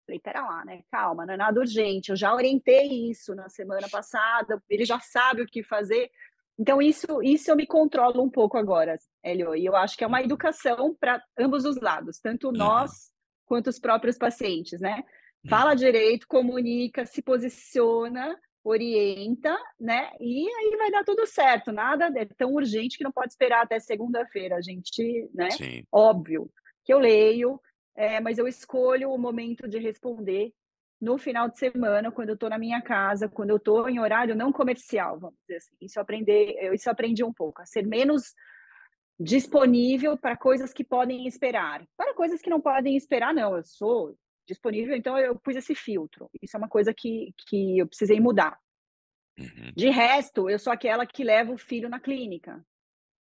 Falei, pera lá, né? Calma, não é nada urgente. Eu já orientei isso na semana passada, ele já sabe o que fazer. Então, isso, isso eu me controlo um pouco agora, Helio. E eu acho que é uma educação para ambos os lados, tanto nós quanto os próprios pacientes, né? Fala direito, comunica, se posiciona orienta, né? E aí vai dar tudo certo. Nada é tão urgente que não pode esperar até segunda-feira. A gente, né? Sim. Óbvio que eu leio, é, mas eu escolho o momento de responder no final de semana, quando eu estou na minha casa, quando eu estou em horário não comercial, vamos dizer assim. Isso aprender, eu isso aprendi um pouco, a ser menos disponível para coisas que podem esperar. Para coisas que não podem esperar, não. Eu sou disponível, então eu pus esse filtro. Isso é uma coisa que, que eu precisei mudar. Uhum. De resto, eu sou aquela que leva o filho na clínica.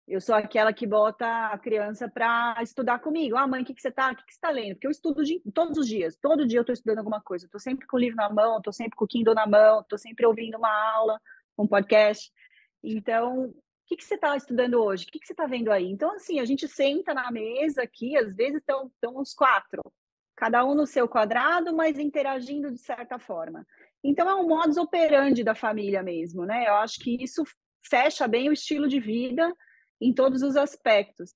Eu sou aquela que bota a criança para estudar comigo. Ah, mãe, o que, que você está? O que, que você está lendo? Porque eu estudo de, todos os dias. Todo dia eu estou estudando alguma coisa. Estou sempre com o livro na mão, estou sempre com o Kindle na mão, estou sempre ouvindo uma aula, um podcast. Então, o que, que você está estudando hoje? O que, que você está vendo aí? Então, assim, a gente senta na mesa aqui, às vezes estão, os quatro cada um no seu quadrado, mas interagindo de certa forma. Então é um modus operandi da família mesmo, né? Eu acho que isso fecha bem o estilo de vida em todos os aspectos.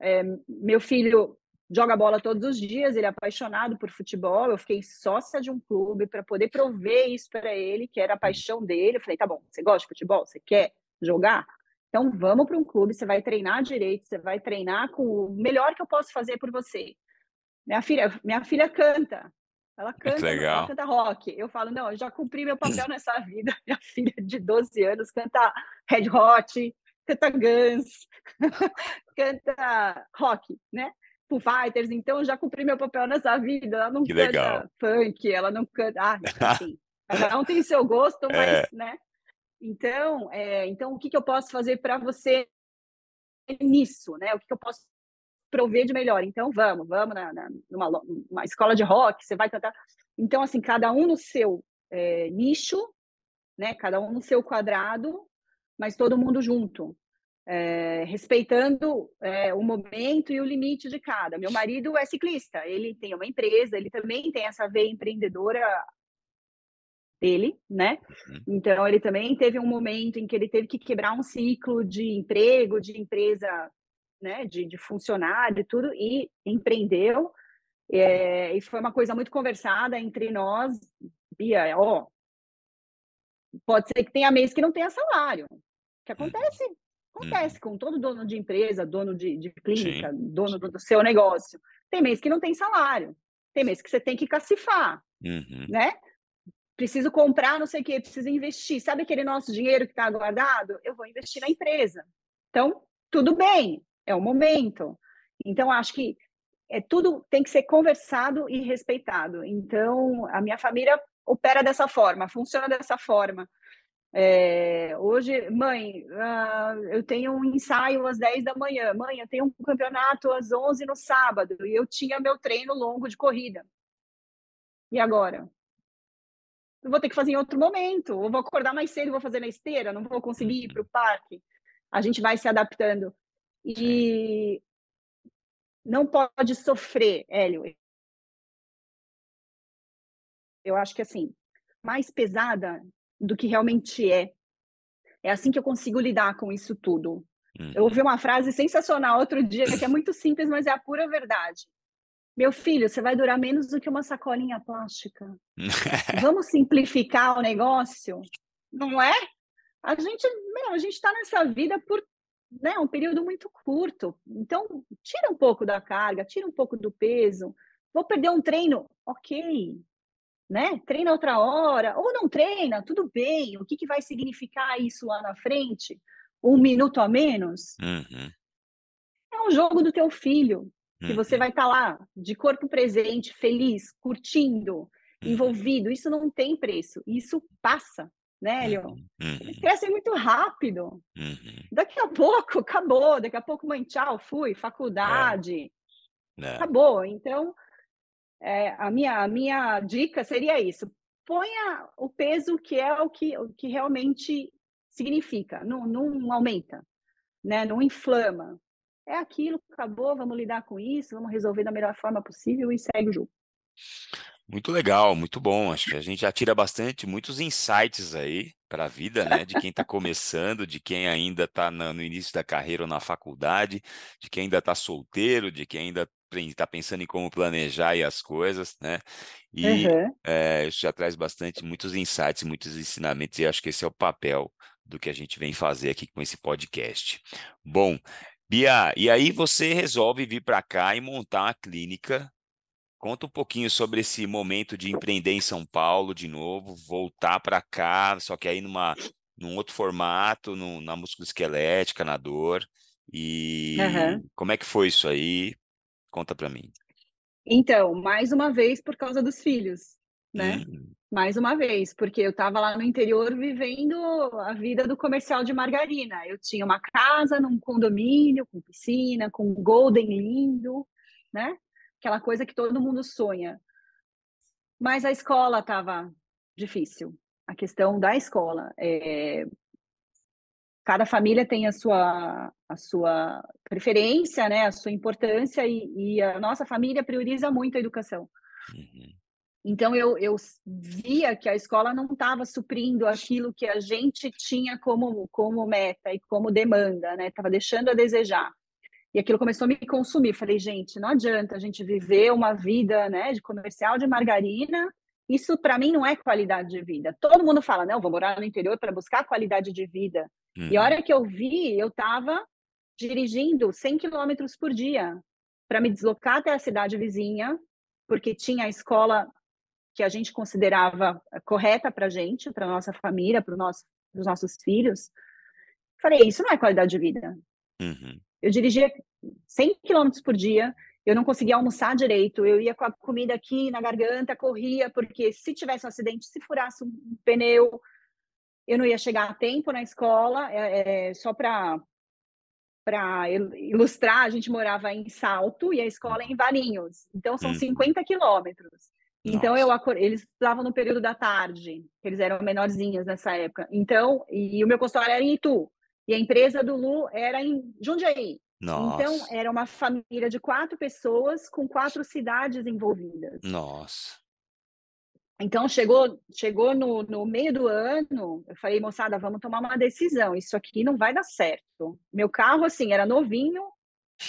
É, meu filho joga bola todos os dias, ele é apaixonado por futebol. Eu fiquei sócia de um clube para poder prover isso para ele, que era a paixão dele. Eu falei, tá bom, você gosta de futebol? Você quer jogar? Então vamos para um clube, você vai treinar direito, você vai treinar com o melhor que eu posso fazer por você. Minha filha, minha filha canta. Ela canta, ela canta rock. Eu falo, não, eu já cumpri meu papel nessa vida. Minha filha de 12 anos canta Red Hot, canta Guns, canta rock, né? Foo Fighters, então eu já cumpri meu papel nessa vida. Ela não que canta legal. funk, ela não canta. Ah, enfim. Ela não tem seu gosto, mas, é. né? Então, é, então, o que, que eu posso fazer para você nisso, né? O que, que eu posso prover de melhor. Então, vamos, vamos na, na, numa, numa escola de rock, você vai cantar. Então, assim, cada um no seu é, nicho, né? Cada um no seu quadrado, mas todo mundo junto. É, respeitando é, o momento e o limite de cada. Meu marido é ciclista, ele tem uma empresa, ele também tem essa veia empreendedora dele, né? Uhum. Então ele também teve um momento em que ele teve que quebrar um ciclo de emprego, de empresa né, de, de funcionário e tudo, e empreendeu. É, e foi uma coisa muito conversada entre nós, Bia, ó, pode ser que tenha mês que não tenha salário, que uhum. acontece, acontece uhum. com todo dono de empresa, dono de, de clínica, Sim. dono do, do, seu negócio. Tem mês que não tem salário, tem mês que você tem que cacifar, uhum. né? Preciso comprar não sei o que, preciso investir. Sabe aquele nosso dinheiro que está guardado? Eu vou investir na empresa. Então, tudo bem, é o momento. Então, acho que é tudo tem que ser conversado e respeitado. Então, a minha família opera dessa forma, funciona dessa forma. É, hoje, mãe, uh, eu tenho um ensaio às 10 da manhã. Mãe, eu tenho um campeonato às 11 no sábado. E eu tinha meu treino longo de corrida. E agora? Eu vou ter que fazer em outro momento. Ou vou acordar mais cedo, vou fazer na esteira, não vou conseguir ir para o parque. A gente vai se adaptando. E não pode sofrer, Hélio. Eu acho que assim, mais pesada do que realmente é. É assim que eu consigo lidar com isso tudo. Uhum. Eu ouvi uma frase sensacional outro dia, que é muito simples, mas é a pura verdade. Meu filho, você vai durar menos do que uma sacolinha plástica. Vamos simplificar o negócio? Não é? A gente, meu, a gente está nessa vida por né, um período muito curto. Então, tira um pouco da carga, tira um pouco do peso. Vou perder um treino? Ok. Né? Treina outra hora, ou não treina, tudo bem. O que, que vai significar isso lá na frente? Um minuto a menos? Uhum. É um jogo do teu filho, que uhum. você vai estar tá lá, de corpo presente, feliz, curtindo, uhum. envolvido. Isso não tem preço, isso passa né, Leon? Uhum. Eles crescem muito rápido. Uhum. Daqui a pouco, acabou. Daqui a pouco, mãe, tchau, fui, faculdade. É. É. Acabou. Então, é, a, minha, a minha dica seria isso. Ponha o peso que é o que, o que realmente significa. Não, não aumenta, né? não inflama. É aquilo, acabou, vamos lidar com isso, vamos resolver da melhor forma possível e segue o jogo. Muito legal, muito bom. Acho que a gente já tira bastante, muitos insights aí para a vida, né? De quem está começando, de quem ainda está no início da carreira ou na faculdade, de quem ainda está solteiro, de quem ainda está pensando em como planejar as coisas, né? E uhum. é, isso já traz bastante, muitos insights, muitos ensinamentos, e acho que esse é o papel do que a gente vem fazer aqui com esse podcast. Bom, Bia, e aí você resolve vir para cá e montar uma clínica Conta um pouquinho sobre esse momento de empreender em São Paulo de novo, voltar para cá, só que aí numa, num outro formato, no, na musculoesquelética, na dor. E uhum. como é que foi isso aí? Conta para mim. Então, mais uma vez por causa dos filhos, né? Hum. Mais uma vez, porque eu estava lá no interior vivendo a vida do comercial de margarina. Eu tinha uma casa num condomínio com piscina, com um golden lindo, né? Aquela coisa que todo mundo sonha. Mas a escola estava difícil. A questão da escola. É... Cada família tem a sua, a sua preferência, né, a sua importância, e, e a nossa família prioriza muito a educação. Uhum. Então, eu, eu via que a escola não estava suprindo aquilo que a gente tinha como, como meta e como demanda, né? Estava deixando a desejar. E aquilo começou a me consumir. Falei, gente, não adianta a gente viver uma vida né, de comercial de margarina. Isso, para mim, não é qualidade de vida. Todo mundo fala, não, vou morar no interior para buscar qualidade de vida. Uhum. E a uhum. hora que eu vi, eu estava dirigindo 100 quilômetros por dia para me deslocar até a cidade vizinha, porque tinha a escola que a gente considerava correta para a gente, para nossa família, para nosso, os nossos filhos. Falei, isso não é qualidade de vida. Uhum. Eu dirigia 100 quilômetros por dia, eu não conseguia almoçar direito, eu ia com a comida aqui na garganta, corria, porque se tivesse um acidente, se furasse um pneu, eu não ia chegar a tempo na escola, é, é, só para para ilustrar, a gente morava em Salto e a escola é em Valinhos, então são hum. 50 quilômetros. Então eu eles estudavam no período da tarde, eles eram menorzinhos nessa época. Então, e o meu consultório era em Itu. E a empresa do Lu era em Jundiaí. Então, Nossa. Então, era uma família de quatro pessoas com quatro cidades envolvidas. Nossa. Então, chegou, chegou no, no meio do ano, eu falei, moçada, vamos tomar uma decisão. Isso aqui não vai dar certo. Meu carro, assim, era novinho,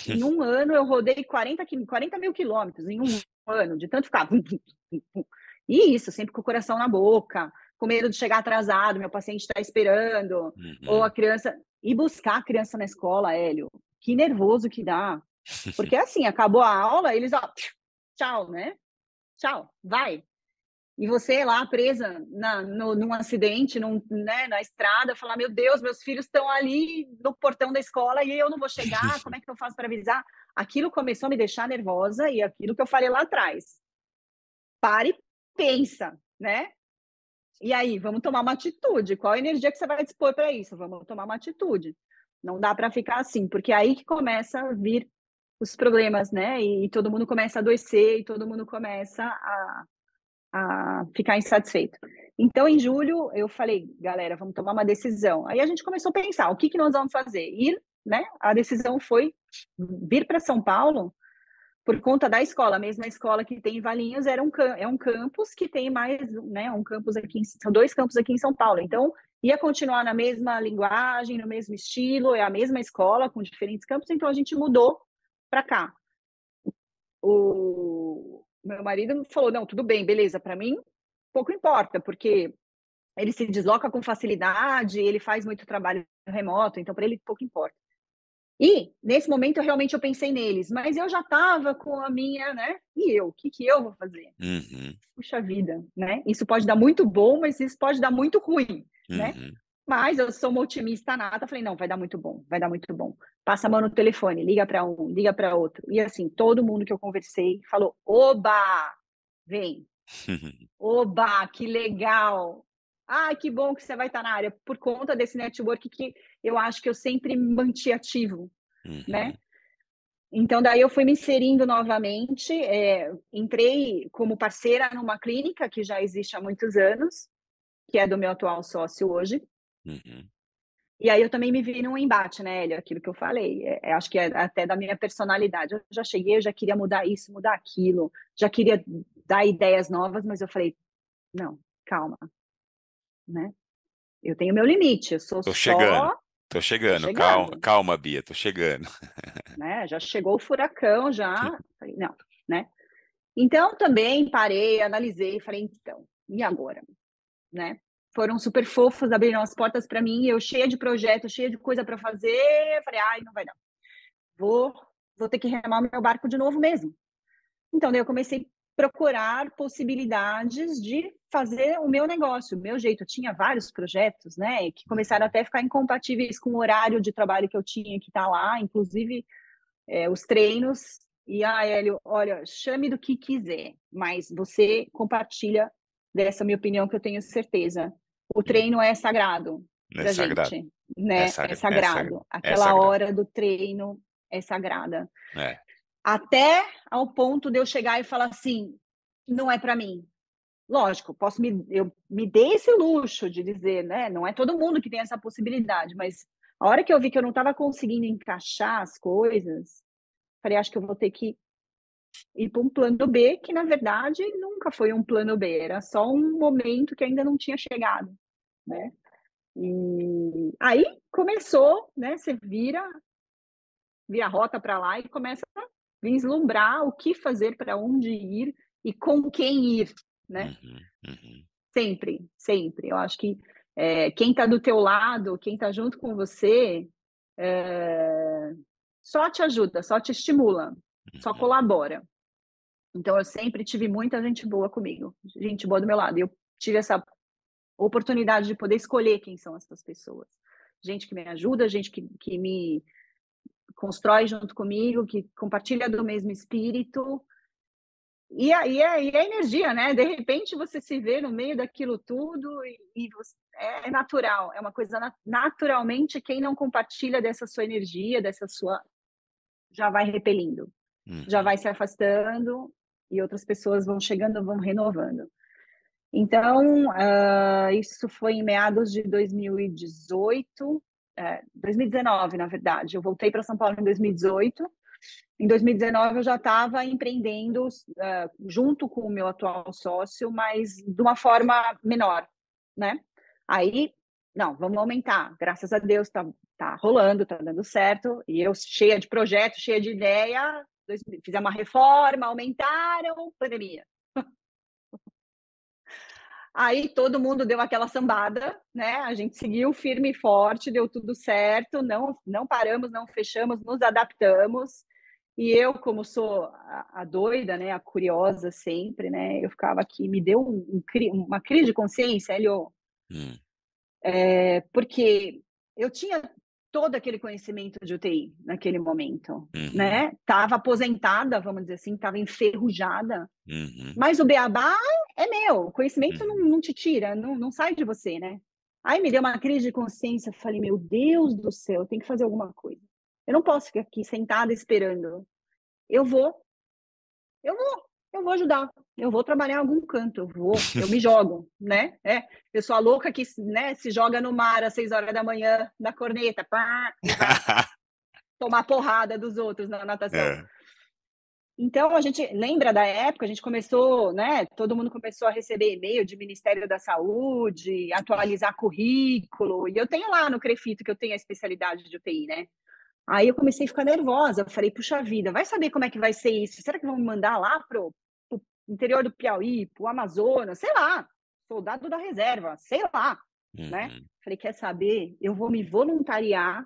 Em um ano eu rodei 40, 40 mil quilômetros, em um ano, de tanto ficar. E isso, sempre com o coração na boca, com medo de chegar atrasado, meu paciente está esperando, uhum. ou a criança. E buscar a criança na escola, Hélio, que nervoso que dá. Porque assim, acabou a aula, eles, ó, tchau, né? Tchau, vai. E você lá presa na, no, num acidente, num, né, na estrada, falar: Meu Deus, meus filhos estão ali no portão da escola e eu não vou chegar, como é que eu faço para avisar? Aquilo começou a me deixar nervosa e aquilo que eu falei lá atrás. Pare e pensa, né? E aí, vamos tomar uma atitude. Qual a energia que você vai dispor para isso? Vamos tomar uma atitude. Não dá para ficar assim, porque é aí que começa a vir os problemas, né? E, e todo mundo começa a adoecer e todo mundo começa a, a ficar insatisfeito. Então, em julho, eu falei, galera, vamos tomar uma decisão. Aí a gente começou a pensar, o que, que nós vamos fazer? Ir, né? A decisão foi vir para São Paulo por conta da escola, a mesma escola que tem em Valinhos era um, é um campus que tem mais, né, um campus aqui, são dois campos aqui em São Paulo, então ia continuar na mesma linguagem, no mesmo estilo, é a mesma escola com diferentes campos, então a gente mudou para cá. O meu marido falou, não, tudo bem, beleza, para mim pouco importa, porque ele se desloca com facilidade, ele faz muito trabalho remoto, então para ele pouco importa. E, nesse momento, eu realmente eu pensei neles, mas eu já estava com a minha, né? E eu? O que, que eu vou fazer? Uhum. Puxa vida, né? Isso pode dar muito bom, mas isso pode dar muito ruim, né? uhum. né? Mas eu sou uma otimista nata, falei, não, vai dar muito bom, vai dar muito bom. Passa a mão no telefone, liga para um, liga para outro. E assim, todo mundo que eu conversei falou, oba, vem. oba, que legal. Ah, que bom que você vai estar na área, por conta desse network que eu acho que eu sempre manti ativo, né? uhum. né? Então, daí eu fui me inserindo novamente, é, entrei como parceira numa clínica que já existe há muitos anos, que é do meu atual sócio hoje. Uhum. E aí eu também me vi num embate, né, Hélio? Aquilo que eu falei. É, é, acho que é até da minha personalidade. Eu já cheguei, eu já queria mudar isso, mudar aquilo, já queria dar ideias novas, mas eu falei, não, calma, né? Eu tenho meu limite, eu sou tô só... Chegando. Tô chegando, tô chegando. Calma, calma, Bia, tô chegando. Né? Já chegou o furacão, já. Não, né? Então também parei, analisei, falei, então, e agora? Né? Foram super fofos, abriram as portas para mim, eu cheia de projetos, cheia de coisa para fazer, falei, ai, não vai não. Vou, vou ter que remar meu barco de novo mesmo. Então, daí eu comecei procurar possibilidades de fazer o meu negócio, o meu jeito. Eu tinha vários projetos, né, que começaram até a ficar incompatíveis com o horário de trabalho que eu tinha que estar tá lá, inclusive é, os treinos. E, ah, Hélio, olha, chame do que quiser, mas você compartilha dessa minha opinião que eu tenho certeza. O treino é sagrado é sagrado. gente, né? É, sag é sagrado. É Aquela sagrado. hora do treino é sagrada. É até ao ponto de eu chegar e falar assim, não é para mim. Lógico, posso me eu me dei esse luxo de dizer, né? Não é todo mundo que tem essa possibilidade, mas a hora que eu vi que eu não estava conseguindo encaixar as coisas, falei, acho que eu vou ter que ir para um plano B, que na verdade nunca foi um plano B, era só um momento que ainda não tinha chegado, né? E aí começou, né? Você vira, vira a rota para lá e começa vislumbrar o que fazer, para onde ir e com quem ir, né? Uhum, uhum. Sempre, sempre. Eu acho que é, quem está do teu lado, quem está junto com você, é, só te ajuda, só te estimula, uhum. só colabora. Então, eu sempre tive muita gente boa comigo, gente boa do meu lado. E eu tive essa oportunidade de poder escolher quem são essas pessoas. Gente que me ajuda, gente que, que me constrói junto comigo, que compartilha do mesmo espírito. E aí é, é energia, né? De repente você se vê no meio daquilo tudo e, e você, é, é, natural, é uma coisa nat naturalmente quem não compartilha dessa sua energia, dessa sua já vai repelindo, uhum. já vai se afastando e outras pessoas vão chegando, vão renovando. Então, uh, isso foi em meados de 2018, é, 2019, na verdade. Eu voltei para São Paulo em 2018. Em 2019 eu já estava empreendendo uh, junto com o meu atual sócio, mas de uma forma menor, né? Aí, não, vamos aumentar. Graças a Deus está tá rolando, tá dando certo, e eu cheia de projeto, cheia de ideia, fizemos uma reforma, aumentaram, pandemia. Aí todo mundo deu aquela sambada, né? A gente seguiu firme e forte, deu tudo certo, não, não paramos, não fechamos, nos adaptamos. E eu, como sou a, a doida, né, a curiosa sempre, né, eu ficava aqui, me deu um, um, uma crise de consciência, Helio, hum. é, porque eu tinha todo aquele conhecimento de UTI naquele momento, uhum. né? Tava aposentada, vamos dizer assim, tava enferrujada, uhum. mas o beabá é meu, o conhecimento uhum. não, não, te tira, não, não sai de você, né? Aí me deu uma crise de consciência, falei, meu Deus do céu, tenho que fazer alguma coisa. Eu não posso ficar aqui sentada esperando. Eu vou, eu vou, eu vou ajudar, eu vou trabalhar em algum canto, eu vou, eu me jogo, né? É, pessoa louca que né, se joga no mar às seis horas da manhã na corneta, pá, tomar porrada dos outros na natação. É. Então a gente lembra da época, a gente começou, né? Todo mundo começou a receber e-mail de Ministério da Saúde, atualizar currículo. E eu tenho lá no Crefito que eu tenho a especialidade de UTI, né? Aí eu comecei a ficar nervosa. Eu falei, puxa vida, vai saber como é que vai ser isso? Será que vão me mandar lá pro, interior do Piauí, para o Amazonas, sei lá, soldado da reserva, sei lá, né? uhum. né? Falei, quer saber? Eu vou me voluntariar,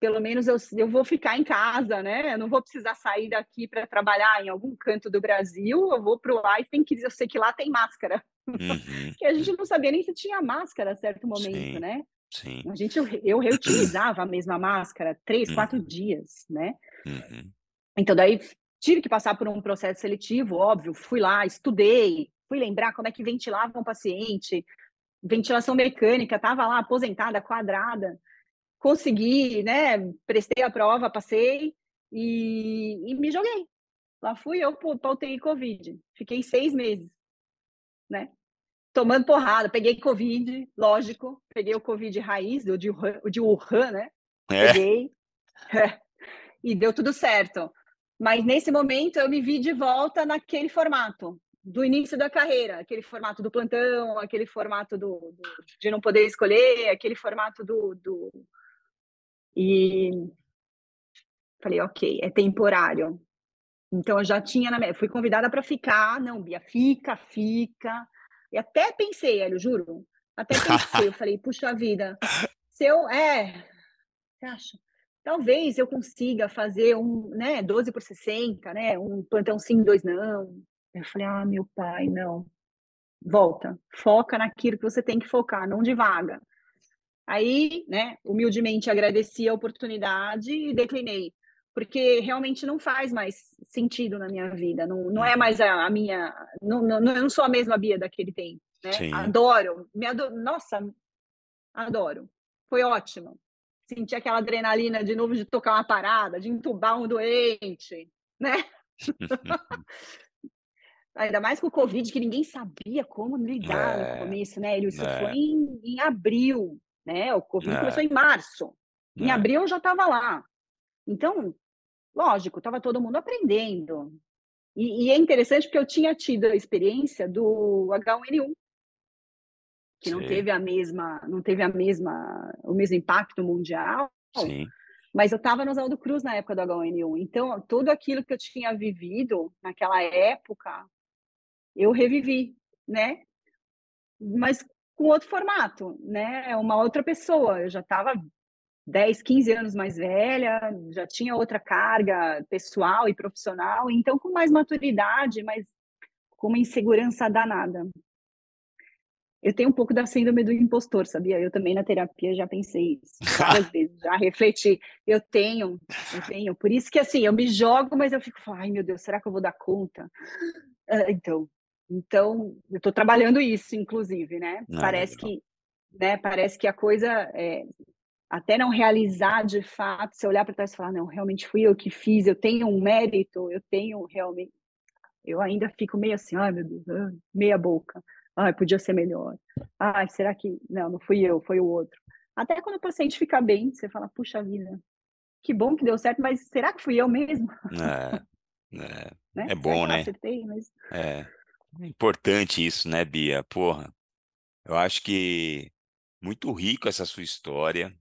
pelo menos eu, eu vou ficar em casa, né? Eu não vou precisar sair daqui para trabalhar em algum canto do Brasil, eu vou para o tem que eu sei que lá tem máscara. Uhum. que a gente não sabia nem se tinha máscara a certo momento, Sim. né? Sim. A gente, eu reutilizava a mesma máscara três, uhum. quatro dias, né? Uhum. Então, daí Tive que passar por um processo seletivo, óbvio, fui lá, estudei, fui lembrar como é que ventilava um paciente, ventilação mecânica, estava lá aposentada, quadrada, consegui, né, prestei a prova, passei e, e me joguei. Lá fui eu para UTI Covid, fiquei seis meses, né, tomando porrada, peguei Covid, lógico, peguei o Covid raiz, o de, o de Wuhan, né, é. peguei, é, e deu tudo certo. Mas nesse momento eu me vi de volta naquele formato do início da carreira, aquele formato do plantão, aquele formato do, do de não poder escolher, aquele formato do, do... e falei, ok, é temporário. Então eu já tinha na fui convidada para ficar, não, Bia, fica, fica. E até pensei, eu juro, até pensei, eu falei, puxa vida, se eu é, você acha? talvez eu consiga fazer um, né, 12 por 60, né, um plantão sim, dois não. Eu falei, ah, meu pai, não. Volta, foca naquilo que você tem que focar, não divaga. Aí, né, humildemente agradeci a oportunidade e declinei, porque realmente não faz mais sentido na minha vida, não, não é mais a, a minha, não, não, eu não sou a mesma Bia daquele tempo, né? Sim. Adoro, me adoro, nossa, adoro, foi ótimo, sentir aquela adrenalina de novo de tocar uma parada, de entubar um doente, né? Ainda mais com o Covid, que ninguém sabia como lidar é, no começo, né? Isso é. foi em, em, abril, né? O Covid é. começou em março. Em é. abril eu já estava lá. Então, lógico, estava todo mundo aprendendo. E, e, é interessante porque eu tinha tido a experiência do H1N1, que Sim. não teve a mesma, não teve a mesma, o mesmo impacto mundial. Sim. Mas eu estava no Oswaldo Cruz na época do H1N1, então tudo aquilo que eu tinha vivido naquela época, eu revivi, né? Mas com outro formato, né? Uma outra pessoa. Eu já estava 10, 15 anos mais velha, já tinha outra carga pessoal e profissional, então com mais maturidade, mas com uma insegurança danada. Eu tenho um pouco da síndrome do impostor, sabia? Eu também na terapia já pensei isso várias vezes, já refleti. Eu tenho, eu tenho. Por isso que assim, eu me jogo, mas eu fico, ai meu Deus, será que eu vou dar conta? Uh, então, então eu estou trabalhando isso, inclusive, né? Não, parece que, né? Parece que a coisa é, até não realizar de fato, se olhar para trás e falar, não, realmente fui eu que fiz, eu tenho um mérito, eu tenho realmente, eu ainda fico meio assim, ai meu Deus, ah, meia boca Ai, podia ser melhor. Ai, será que. Não, não fui eu, foi o outro. Até quando o paciente fica bem, você fala, puxa vida, que bom que deu certo, mas será que fui eu mesmo? É, é, né? é bom, né? Acertei, mas... É. é importante isso, né, Bia? Porra, eu acho que muito rico essa sua história.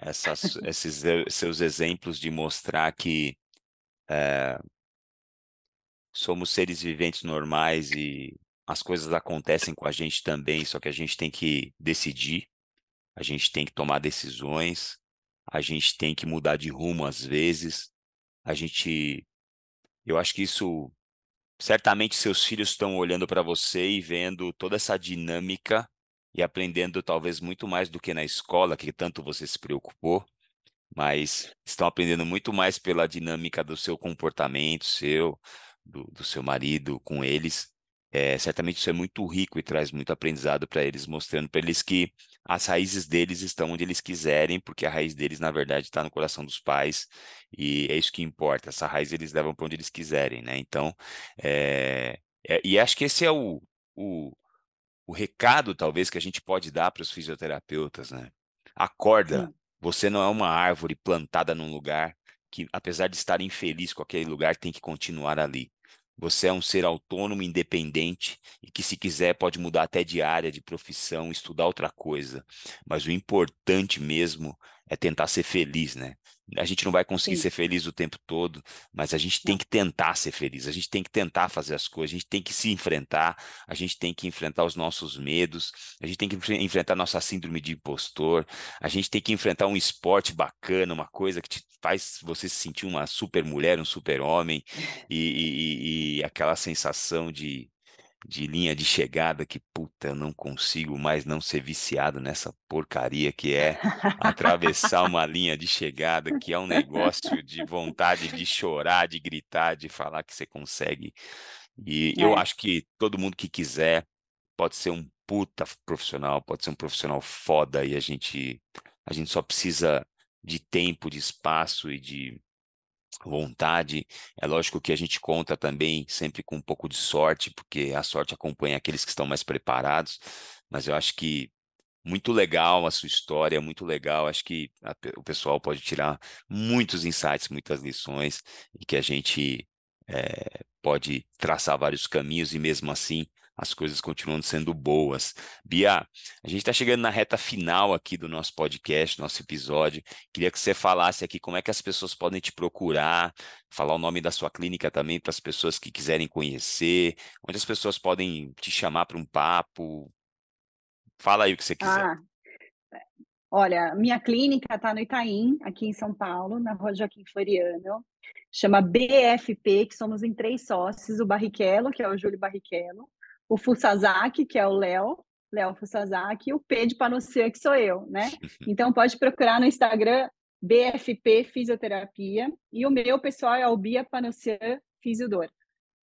Essas, esses seus exemplos de mostrar que é, somos seres viventes normais e as coisas acontecem com a gente também, só que a gente tem que decidir, a gente tem que tomar decisões, a gente tem que mudar de rumo às vezes, a gente. Eu acho que isso. Certamente seus filhos estão olhando para você e vendo toda essa dinâmica e aprendendo talvez muito mais do que na escola, que tanto você se preocupou, mas estão aprendendo muito mais pela dinâmica do seu comportamento, seu, do, do seu marido com eles, é, certamente isso é muito rico e traz muito aprendizado para eles, mostrando para eles que as raízes deles estão onde eles quiserem, porque a raiz deles, na verdade, está no coração dos pais, e é isso que importa. Essa raiz eles levam para onde eles quiserem, né? Então, é, é, e acho que esse é o, o, o recado, talvez, que a gente pode dar para os fisioterapeutas, né? Acorda, Sim. você não é uma árvore plantada num lugar que, apesar de estar infeliz com aquele lugar, tem que continuar ali. Você é um ser autônomo, independente e que, se quiser, pode mudar até de área, de profissão, estudar outra coisa. Mas o importante mesmo é tentar ser feliz, né? A gente não vai conseguir Sim. ser feliz o tempo todo, mas a gente tem que tentar ser feliz, a gente tem que tentar fazer as coisas, a gente tem que se enfrentar, a gente tem que enfrentar os nossos medos, a gente tem que enfrentar nossa síndrome de impostor, a gente tem que enfrentar um esporte bacana, uma coisa que te faz você se sentir uma super mulher, um super homem, e, e, e aquela sensação de de linha de chegada que, puta, eu não consigo mais não ser viciado nessa porcaria que é atravessar uma linha de chegada, que é um negócio de vontade de chorar, de gritar, de falar que você consegue. E é. eu acho que todo mundo que quiser pode ser um puta profissional, pode ser um profissional foda e a gente a gente só precisa de tempo, de espaço e de vontade. É lógico que a gente conta também sempre com um pouco de sorte, porque a sorte acompanha aqueles que estão mais preparados, mas eu acho que muito legal a sua história, muito legal. Acho que a, o pessoal pode tirar muitos insights, muitas lições, e que a gente é, pode traçar vários caminhos e mesmo assim as coisas continuam sendo boas. Bia, a gente está chegando na reta final aqui do nosso podcast, nosso episódio. Queria que você falasse aqui como é que as pessoas podem te procurar, falar o nome da sua clínica também para as pessoas que quiserem conhecer, onde as pessoas podem te chamar para um papo. Fala aí o que você quiser. Ah, olha, minha clínica está no Itaim, aqui em São Paulo, na Rua Joaquim Floriano. Chama BFP, que somos em três sócios, o Barrichello, que é o Júlio Barrichello, o Fusazaki, que é o Léo, Léo Fusazaki, e o P de Panocia, que sou eu, né? Então pode procurar no Instagram BFP Fisioterapia e o meu pessoal é o Bia Panocia Fisiodor.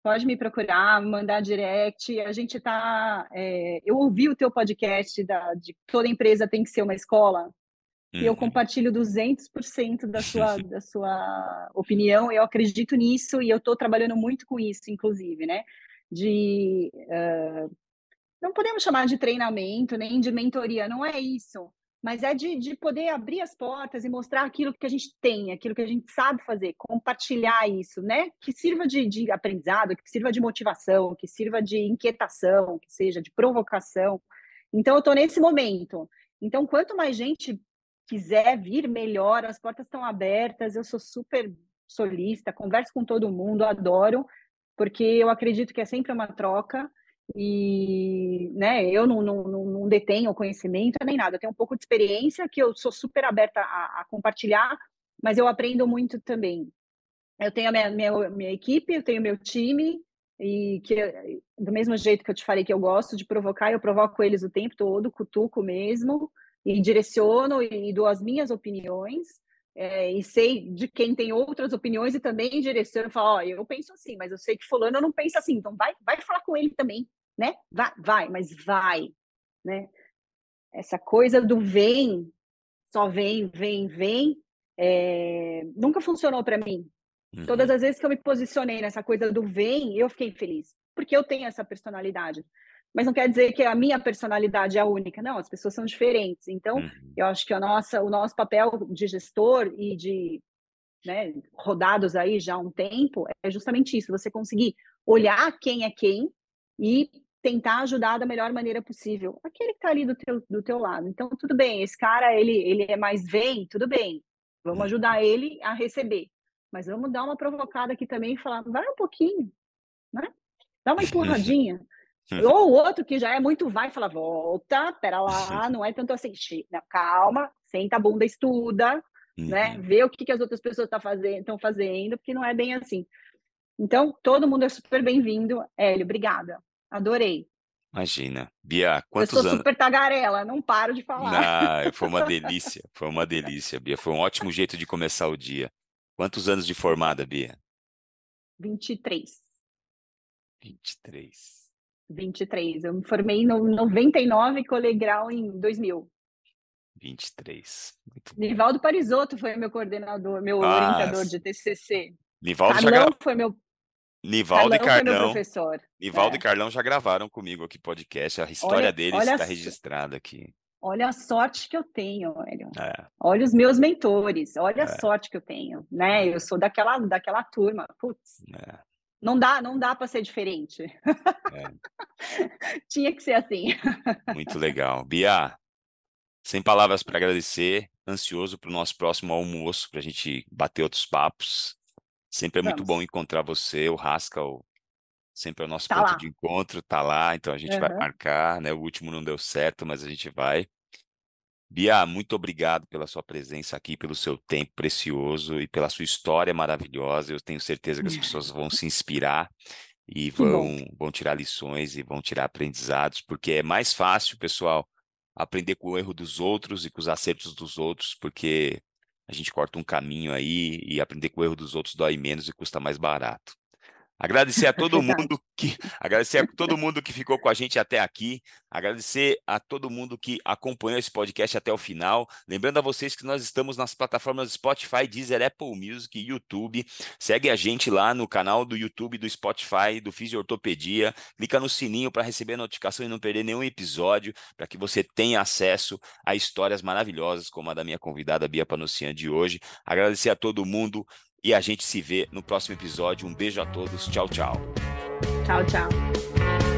Pode me procurar, mandar direct. A gente tá. É, eu ouvi o teu podcast da, de toda empresa tem que ser uma escola. E eu uhum. compartilho 200% da sua, da sua opinião, eu acredito nisso e eu estou trabalhando muito com isso, inclusive, né? De. Uh, não podemos chamar de treinamento, nem de mentoria, não é isso. Mas é de, de poder abrir as portas e mostrar aquilo que a gente tem, aquilo que a gente sabe fazer, compartilhar isso, né? Que sirva de, de aprendizado, que sirva de motivação, que sirva de inquietação, que seja de provocação. Então, eu estou nesse momento. Então, quanto mais gente quiser vir, melhor, as portas estão abertas, eu sou super solista, converso com todo mundo, adoro, porque eu acredito que é sempre uma troca e né, eu não, não, não detenho conhecimento nem nada, eu tenho um pouco de experiência que eu sou super aberta a, a compartilhar, mas eu aprendo muito também. Eu tenho a minha, minha, minha equipe, eu tenho meu time, e que do mesmo jeito que eu te falei que eu gosto de provocar, eu provoco eles o tempo todo, cutuco mesmo, e direciono e dou as minhas opiniões, é, e sei de quem tem outras opiniões e também direciono, falo, ó, eu penso assim, mas eu sei que fulano não pensa assim, então vai, vai falar com ele também, né? Vai, vai, mas vai, né? Essa coisa do vem, só vem, vem, vem, é, nunca funcionou para mim. Uhum. Todas as vezes que eu me posicionei nessa coisa do vem, eu fiquei feliz, porque eu tenho essa personalidade mas não quer dizer que a minha personalidade é a única. Não, as pessoas são diferentes. Então, uhum. eu acho que a nossa, o nosso papel de gestor e de né, rodados aí já há um tempo é justamente isso: você conseguir olhar quem é quem e tentar ajudar da melhor maneira possível. Aquele que está ali do teu, do teu lado. Então, tudo bem, esse cara, ele, ele é mais vem, tudo bem. Vamos uhum. ajudar ele a receber. Mas vamos dar uma provocada aqui também e falar, vai um pouquinho, né? Dá uma empurradinha. Ou o outro que já é muito vai, fala, volta, pera lá, não é tanto assim, calma, senta a bunda, estuda, né? Uhum. Vê o que, que as outras pessoas estão tá fazendo, fazendo, porque não é bem assim. Então, todo mundo é super bem-vindo. Hélio, obrigada. Adorei. Imagina. Bia, quantos anos? Eu sou super tagarela, não paro de falar. Não, foi uma delícia, foi uma delícia, Bia. Foi um ótimo jeito de começar o dia. Quantos anos de formada, Bia? 23. 23. 23. Eu me formei em 99 e colei grau em 2000. 23. Muito Nivaldo Parisotto foi meu coordenador, meu ah, orientador de TCC. Nivaldo Carlão já gra... foi meu Nivaldo Carlão e Carlão. professor. Nivaldo é. e Carlão já gravaram comigo aqui podcast. A história olha, deles está registrada aqui. Olha a sorte que eu tenho, Hélio. É. Olha os meus mentores, olha é. a sorte que eu tenho, né? Eu sou daquela, daquela turma. Putz, é. Não dá, não dá para ser diferente. É. Tinha que ser assim. Muito legal. Bia, sem palavras para agradecer, ansioso para o nosso próximo almoço, para a gente bater outros papos. Sempre é Vamos. muito bom encontrar você, o Haskell sempre é o nosso tá ponto lá. de encontro, tá lá, então a gente uhum. vai marcar, né? O último não deu certo, mas a gente vai. Bia, muito obrigado pela sua presença aqui, pelo seu tempo precioso e pela sua história maravilhosa. Eu tenho certeza que as pessoas vão se inspirar e vão, vão tirar lições e vão tirar aprendizados, porque é mais fácil, pessoal, aprender com o erro dos outros e com os acertos dos outros, porque a gente corta um caminho aí e aprender com o erro dos outros dói menos e custa mais barato. Agradecer a todo mundo que agradecer a todo mundo que ficou com a gente até aqui, agradecer a todo mundo que acompanhou esse podcast até o final. Lembrando a vocês que nós estamos nas plataformas Spotify, Deezer, Apple Music e YouTube. Segue a gente lá no canal do YouTube do Spotify do Fisiortopedia. Clica no sininho para receber notificação e não perder nenhum episódio, para que você tenha acesso a histórias maravilhosas como a da minha convidada Bia Panucian de hoje. Agradecer a todo mundo e a gente se vê no próximo episódio. Um beijo a todos. Tchau, tchau. Tchau, tchau.